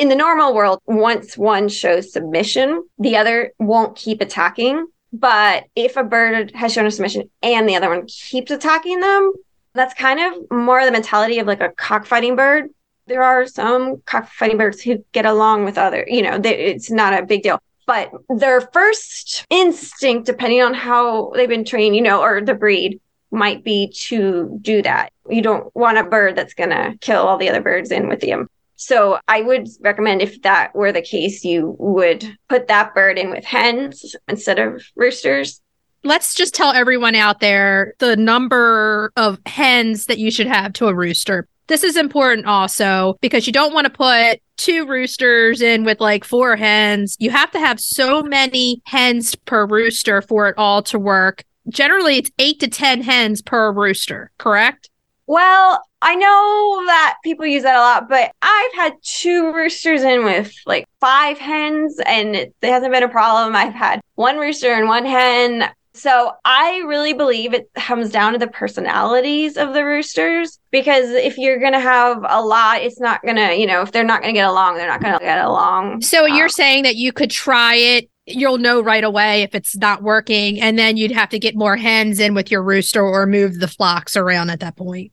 In the normal world, once one shows submission, the other won't keep attacking. But if a bird has shown a submission and the other one keeps attacking them, that's kind of more the mentality of like a cockfighting bird. There are some cockfighting birds who get along with other, you know, they, it's not a big deal. But their first instinct, depending on how they've been trained, you know, or the breed, might be to do that. You don't want a bird that's going to kill all the other birds in with you. So I would recommend if that were the case, you would put that bird in with hens instead of roosters let's just tell everyone out there the number of hens that you should have to a rooster. This is important also because you don't want to put two roosters in with like four hens. You have to have so many hens per rooster for it all to work. Generally, it's eight to 10 hens per rooster, correct? Well, I know that people use that a lot, but I've had two roosters in with like five hens and it hasn't been a problem. I've had one rooster and one hen. So I really believe it comes down to the personalities of the roosters because if you're going to have a lot, it's not going to, you know, if they're not going to get along, they're not going to get along. So um, you're saying that you could try it you'll know right away if it's not working and then you'd have to get more hens in with your rooster or move the flocks around at that point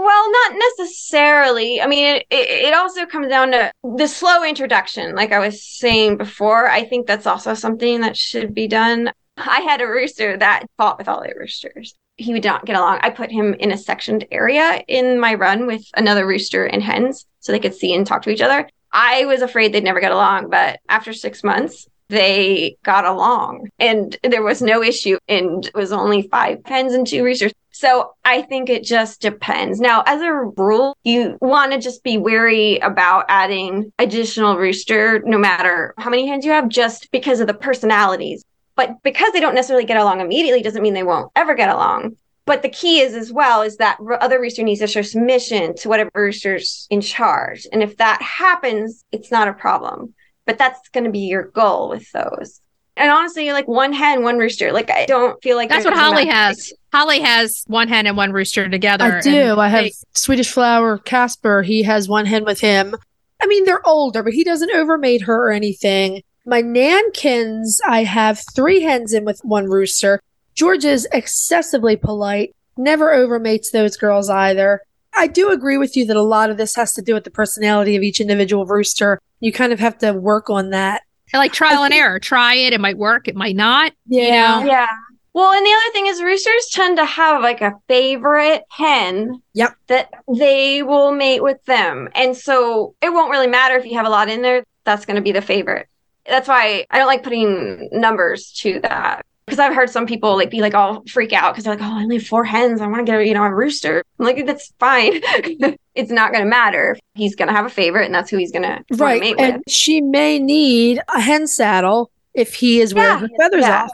well not necessarily i mean it, it also comes down to the slow introduction like i was saying before i think that's also something that should be done I had a rooster that fought with all the roosters. He would not get along. I put him in a sectioned area in my run with another rooster and hens so they could see and talk to each other. I was afraid they'd never get along, but after six months, they got along and there was no issue and it was only five hens and two roosters. So I think it just depends. Now, as a rule, you want to just be wary about adding additional rooster, no matter how many hens you have, just because of the personalities. But because they don't necessarily get along immediately doesn't mean they won't ever get along. But the key is as well is that other rooster needs to show submission to whatever rooster's in charge. And if that happens, it's not a problem. But that's going to be your goal with those. And honestly, like one hen, one rooster. Like I don't feel like that's what Holly has. Holly has one hen and one rooster together. I do. I have they- Swedish flower Casper. He has one hen with him. I mean, they're older, but he doesn't overmate her or anything. My Nankins, I have three hens in with one rooster. George is excessively polite, never overmates those girls either. I do agree with you that a lot of this has to do with the personality of each individual rooster. You kind of have to work on that. Like trial and error. Try it. It might work. It might not. Yeah. You know? Yeah. Well, and the other thing is roosters tend to have like a favorite hen. Yep. That they will mate with them. And so it won't really matter if you have a lot in there, that's going to be the favorite. That's why I don't like putting numbers to that. Because I've heard some people like be like all freak out because they're like, oh, I only have four hens. I want to get you know a rooster. I'm like, that's fine. it's not going to matter. He's going to have a favorite, and that's who he's going to Right. mate And with. she may need a hen saddle if he is Yeah, wearing the feathers yeah. off.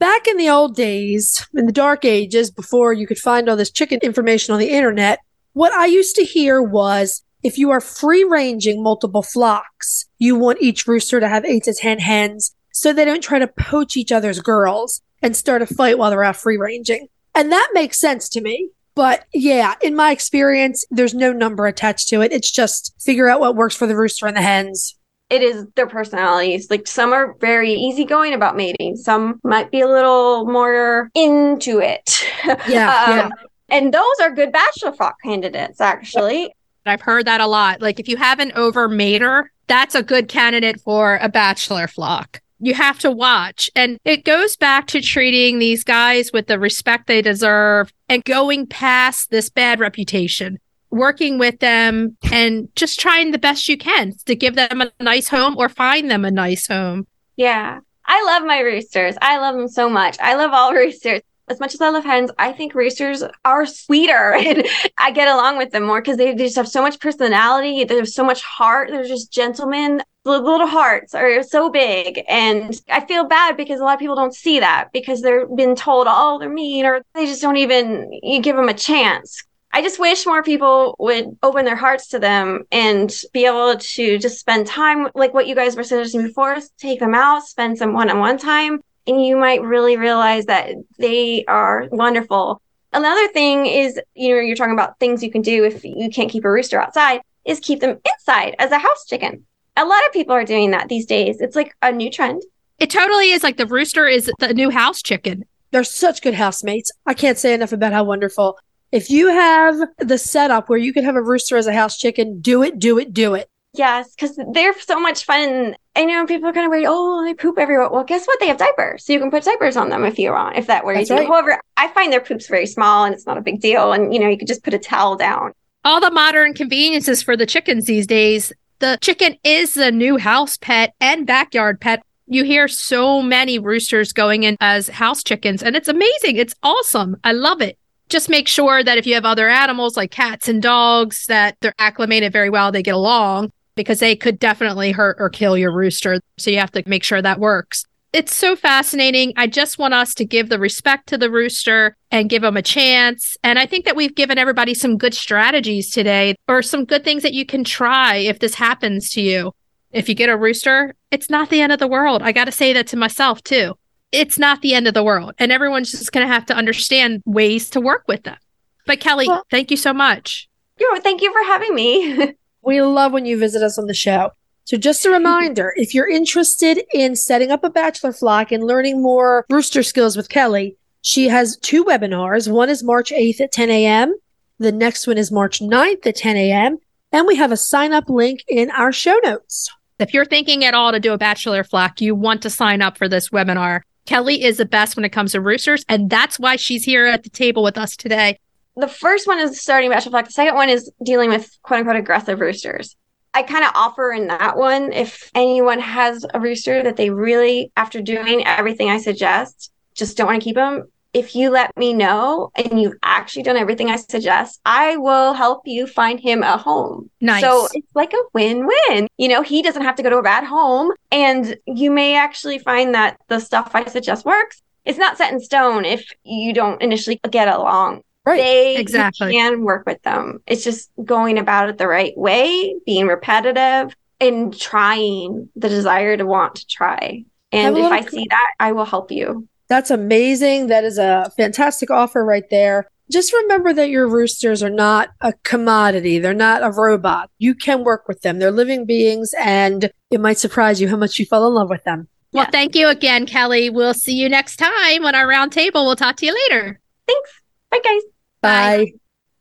Back in the old days, in the dark ages, before you could find all this chicken information on the internet, what I used to hear was if you are free ranging multiple flocks, you want each rooster to have eight to 10 hens so they don't try to poach each other's girls and start a fight while they're out free ranging. And that makes sense to me. But yeah, in my experience, there's no number attached to it. It's just figure out what works for the rooster and the hens. it is their personalities. Like some are very easygoing about mating. Some might be a little more into it. Yeah, Um, yeah. And those are good bachelor flock candidates, actually. I've heard that a lot. Like if you have an over mater, that's a good candidate for a bachelor flock. You have to watch. And it goes back to treating these guys with the respect they deserve and going past this bad reputation, working with them and just trying the best you can to give them a nice home or find them a nice home. Yeah. I love my roosters. I love them so much. I love all roosters. As much as I love hens, I think roosters are sweeter and I get along with them more because they just have so much personality. They have so much heart. They're just gentlemen. The little hearts are so big. And I feel bad because a lot of people don't see that because they're been told, oh, they're mean or they just don't even you give them a chance. I just wish more people would open their hearts to them and be able to just spend time like what you guys were suggesting before, take them out, spend some one-on-one time, and you might really realize that they are wonderful. Another thing is, you know, you're talking about things you can do if you can't keep a rooster outside, is keep them inside as a house chicken. A lot of people are doing that these days. It's like a new trend. It totally is like the rooster is the new house chicken. They're such good housemates. I can't say enough about how wonderful. If you have the setup where you can have a rooster as a house chicken, do it, do it, do it. Yes, because they're so much fun. I know people are kind of worried, oh, they poop everywhere. Well, guess what? They have diapers. So you can put diapers on them if you want, if that worries That's you. right. However, I find their poops very small and it's not a big deal. And, you know, you could just put a towel down. all the modern conveniences for the chickens these days. The chicken is the new house pet and backyard pet. You hear so many roosters going in as house chickens, and it's amazing. It's awesome. I love it. Just make sure that if you have other animals like cats and dogs, that they're acclimated very well, they get along because they could definitely hurt or kill your rooster. So you have to make sure that works. It's so fascinating. I just want us to give the respect to the rooster and give them a chance. And I think that we've given everybody some good strategies today or some good things that you can try if this happens to you. If you get a rooster, it's not the end of the world. I got to say that to myself too. It's not the end of the world. And everyone's just going to have to understand ways to work with them. But Kelly, Well- thank you so much. Know, thank you for having me. We love when you visit us on the show. So, just a reminder if you're interested in setting up a bachelor flock and learning more rooster skills with Kelly, she has two webinars. One is March 8th at 10 a.m., the next one is March 9th at 10 a.m., and we have a sign up link in our show notes. If you're thinking at all to do a bachelor flock, you want to sign up for this webinar. Kelly is the best when it comes to roosters, and that's why she's here at the table with us today. The first one is starting bachelor flock. The second one is dealing with quote unquote aggressive roosters. I kind of offer in that one if anyone has a rooster that they really, after doing everything I suggest, just don't want to keep them. If you let me know and you've actually done everything I suggest, I will help you find him a home. Nice. So it's like a win win. You know, he doesn't have to go to a bad home, and you may actually find that the stuff I suggest works. It's not set in stone if you don't initially get along Right. they Exactly. can work with them. It's just going about it the right way, being repetitive, and trying the desire to want to try. And if I see that, I will help you. That's amazing. That is a fantastic offer right there. Just remember that your roosters are not a commodity. They're not a robot. You can work with them. They're living beings, and it might surprise you how much you fell in love with them. Well, Yeah. thank you again, Kelly. We'll see you next time on our round table. We'll talk to you later. Thanks. Bye, guys. Bye. Bye.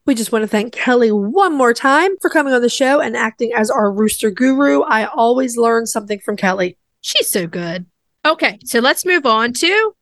We just want to thank Kelly one more time for coming on the show and acting as our rooster guru. I always learn something from Kelly. She's so good. Okay, so let's move on to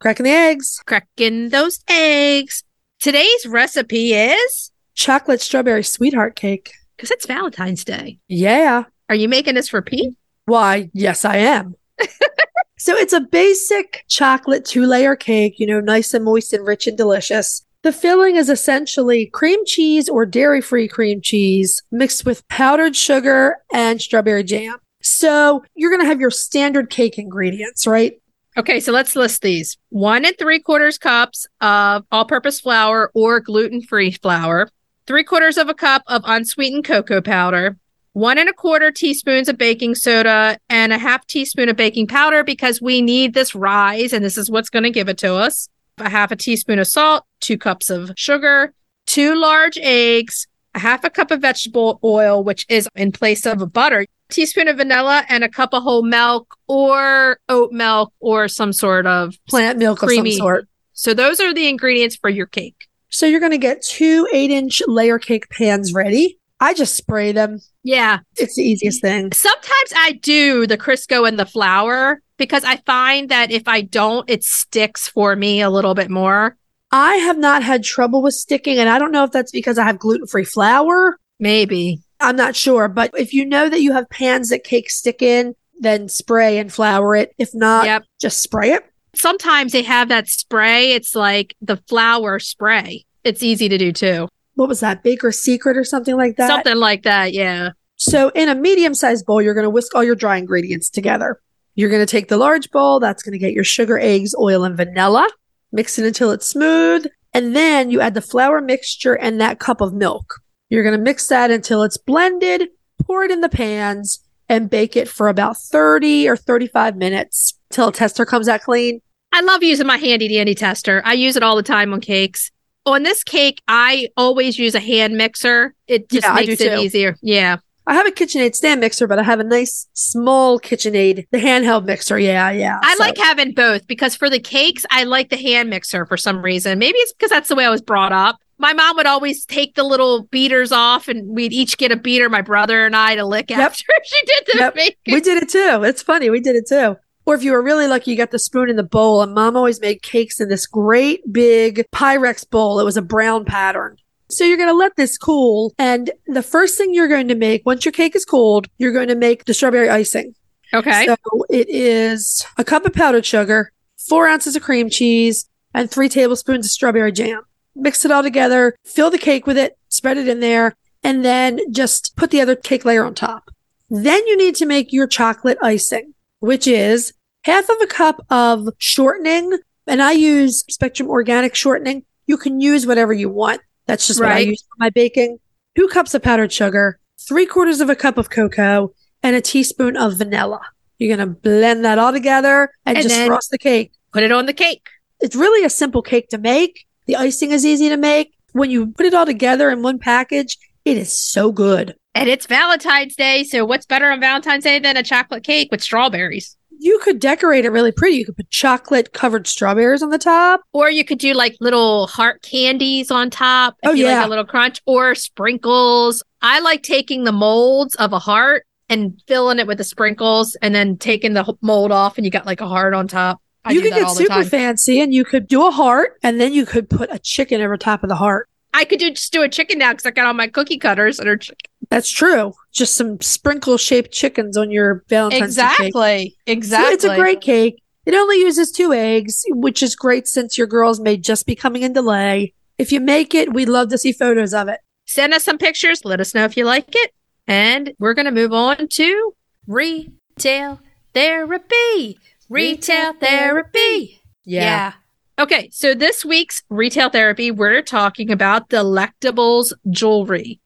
Cracking the eggs. Cracking those eggs. Today's recipe is Chocolate strawberry sweetheart cake. because it's Valentine's Day. Yeah. Are you making this for Pete? Why, yes, I am. so it's a basic chocolate two layer cake, you know, nice and moist and rich and delicious. The filling is essentially cream cheese or dairy free cream cheese mixed with powdered sugar and strawberry jam. So you're going to have your standard cake ingredients, right? Okay, so let's list these. One and three quarters cups of all purpose flour or gluten free flour, three quarters of a cup of unsweetened cocoa powder, one and a quarter teaspoons of baking soda, and a half teaspoon of baking powder because we need this rise and this is what's going to give it to us. A half a teaspoon of salt, two cups of sugar, two large eggs, a half a cup of vegetable oil, which is in place of a butter, teaspoon of vanilla, and a cup of whole milk or oat milk or some sort of Plant milk of Creamy. some sort. so those are the ingredients for your cake. So you're going to get two eight inch layer cake pans ready. I just spray them. Yeah. It's the easiest thing. Sometimes I do the Crisco and the flour because I find that if I don't, it sticks for me a little bit more. I have not had trouble with sticking, and I don't know if that's because I have gluten free flour. Maybe. I'm not sure, but if you know that you have pans that cakes stick in, then spray and flour it. If not, Yep. just spray it. Sometimes they have that spray. It's like the flour spray. It's easy to do too. What was that? Baker's Secret or something like that? Something like that. Yeah. So, in a medium sized bowl, you're going to whisk all your dry ingredients together. You're going to take the large bowl, that's going to get your sugar, eggs, oil, and vanilla. Mix it until it's smooth. And then you add the flour mixture and that cup of milk. You're going to mix that until it's blended, pour it in the pans, and bake it for about 30 or 35 minutes till a tester comes out clean. I love using my handy dandy tester. I use it all the time on cakes. On this cake, I always use a hand mixer. It just Yeah, makes it too. easier. Yeah. I have a KitchenAid stand mixer, but I have a nice small KitchenAid, the handheld mixer. Yeah, yeah. I So- like having both because for the cakes, I like the hand mixer for some reason. Maybe it's because that's the way I was brought up. My mom would always take the little beaters off and we'd each get a beater, my brother and I, to lick Yep. after she did the Yep. We did it too. It's funny. We did it too. Or if you were really lucky, you got the spoon in the bowl. And mom always made cakes in this great big Pyrex bowl. It was a brown pattern. So you're going to let this cool. And the first thing you're going to make, once your cake is cooled, you're going to make the strawberry icing. Okay. So it is a cup of powdered sugar, four ounces of cream cheese, and three tablespoons of strawberry jam. Mix it all together, fill the cake with it, spread it in there, and then just put the other cake layer on top. Then you need to make your chocolate icing, which is half of a cup of shortening. And I use Spectrum Organic shortening. You can use whatever you want. That's just what I use for my baking. Two cups of powdered sugar, three quarters of a cup of cocoa, and a teaspoon of vanilla. You're going to blend that all together and, And just frost the cake. Put it on the cake. It's really a simple cake to make. The icing is easy to make. When you put it all together in one package, it is so good. And it's Valentine's Day. So what's better on Valentine's Day than a chocolate cake with strawberries? You could decorate it really pretty. You could put chocolate covered strawberries on the top. Or you could do like little heart candies on top. If Oh, you yeah. like a little crunch or sprinkles. I like taking the molds of a heart and filling it with the sprinkles and then taking the mold off and you got like a heart on top. I you could get super fancy and you could do a heart and then you could put a chicken over top of the heart. I could do just do a chicken now because I got all my cookie cutters that are chicken. That's true. Just some sprinkle shaped chickens on your Valentine's Day cake. Exactly. So Exactly. it's a great cake. It only uses two eggs, which is great since your girls may just be coming in delay. If you make it, we'd love to see photos of it. Send us some pictures. Let us know if you like it. And we're going to move on to retail therapy. Retail therapy. Yeah. Okay. So this week's retail therapy, we're talking about delectables jewelry.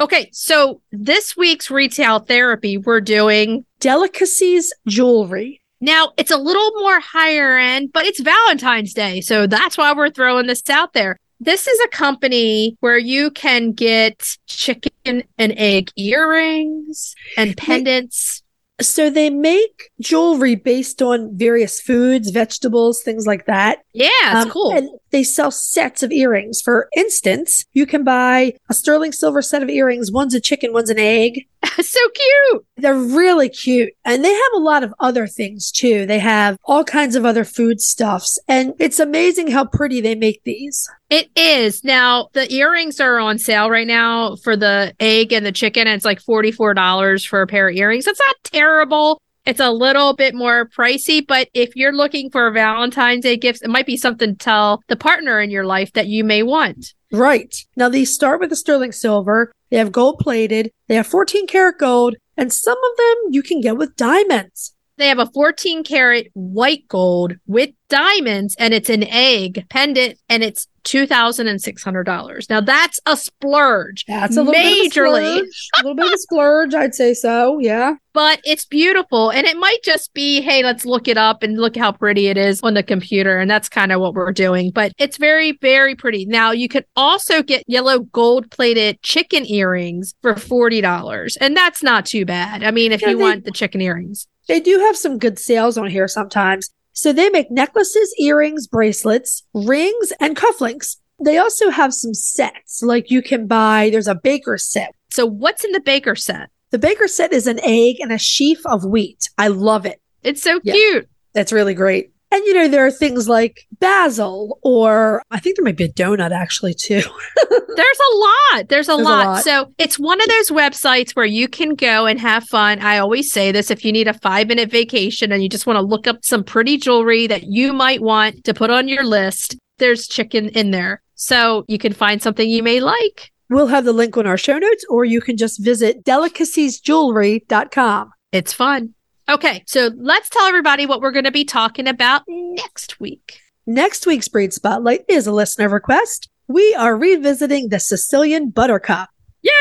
Okay. So this week's retail therapy, we're doing Delicacies jewelry. now it's a little more higher end, but it's Valentine's Day. So that's why we're throwing this out there. This is a company where you can get chicken and egg earrings and pendants. So they make jewelry based on various foods, vegetables, things like that. Yeah, it's Um, cool. And they sell sets of earrings. For instance, you can buy a sterling silver set of earrings. One's a chicken, one's an egg. so cute. They're really cute. And they have a lot of other things too. They have all kinds of other foodstuffs. And it's amazing how pretty they make these. It is. Now, the earrings are on sale right now for the egg and the chicken. And it's like $44 for a pair of earrings. That's not terrible. It's a little bit more pricey, but if you're looking for Valentine's Day gifts, it might be something to tell the partner in your life that you may want. Right. Now, these start with the sterling silver. They have gold plated. They have 14 karat gold. And some of them you can get with diamonds. They have a 14 karat white gold with diamonds and it's an egg pendant and it's $2,600. Now that's a splurge. That's a little majorly. bit of a splurge. a little bit of a splurge, I'd say so. Yeah. But it's beautiful. And it might just be, hey, let's look it up and look how pretty it is on the computer. And that's kind of what we're doing. But it's very, very pretty. Now you could also get yellow gold plated chicken earrings for $40. And that's not too bad. I mean, if Yeah, you they- want the chicken earrings. They do have some good sales on here sometimes. So they make necklaces, earrings, bracelets, rings, and cufflinks. They also have some sets like you can buy, there's a baker set. So what's in the baker set? The baker set is an egg and a sheaf of wheat. I love it. It's so Yeah. cute. That's really great. And you know, there are things like basil, or I think there might be a donut actually too. There's a lot. There's a There's a lot. lot. So it's one of those websites where you can go and have fun. I always say this if you need a five minute vacation and you just want to look up some pretty jewelry that you might want to put on your list, there's chicken in there. So you can find something you may like. We'll have the link on our show notes, or you can just visit delicaciesjewelry.com. It's fun. Okay. So let's tell everybody what we're going to be talking about next week. Next week's Breed Spotlight is a listener request. We are revisiting the Sicilian Buttercup. Yay!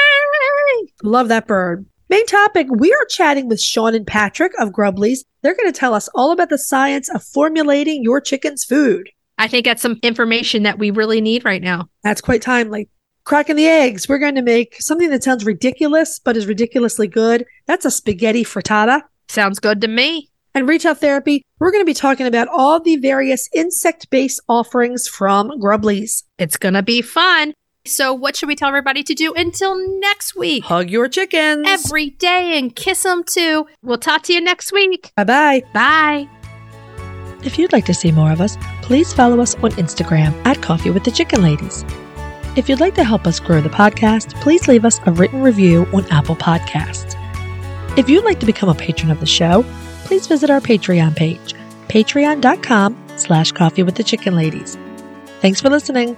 Love that bird. Main topic we are chatting with Sean and Patrick of Grubbly's. They're going to tell us all about the science of formulating your chicken's food. I think that's some information that we really need right now. That's quite timely. Cracking the eggs. We're going to make something that sounds ridiculous, but is ridiculously good. That's a spaghetti frittata. Sounds good to me. And retail Therapy, we're going to be talking about all the various insect based offerings from Grubbly's. It's going to be fun. So, what should we tell everybody to do until next week? Hug your chickens. Every day and kiss them too. We'll talk to you next week. bye bye. Bye. If you'd like to see more of us, please follow us on Instagram at Coffee with the Chicken Ladies. If you'd like to help us grow the podcast, please leave us a written review on Apple Podcasts. If you'd like to become a patron of the show, please visit our Patreon page, patreon.com slash coffee with the chicken ladies. Thanks for listening.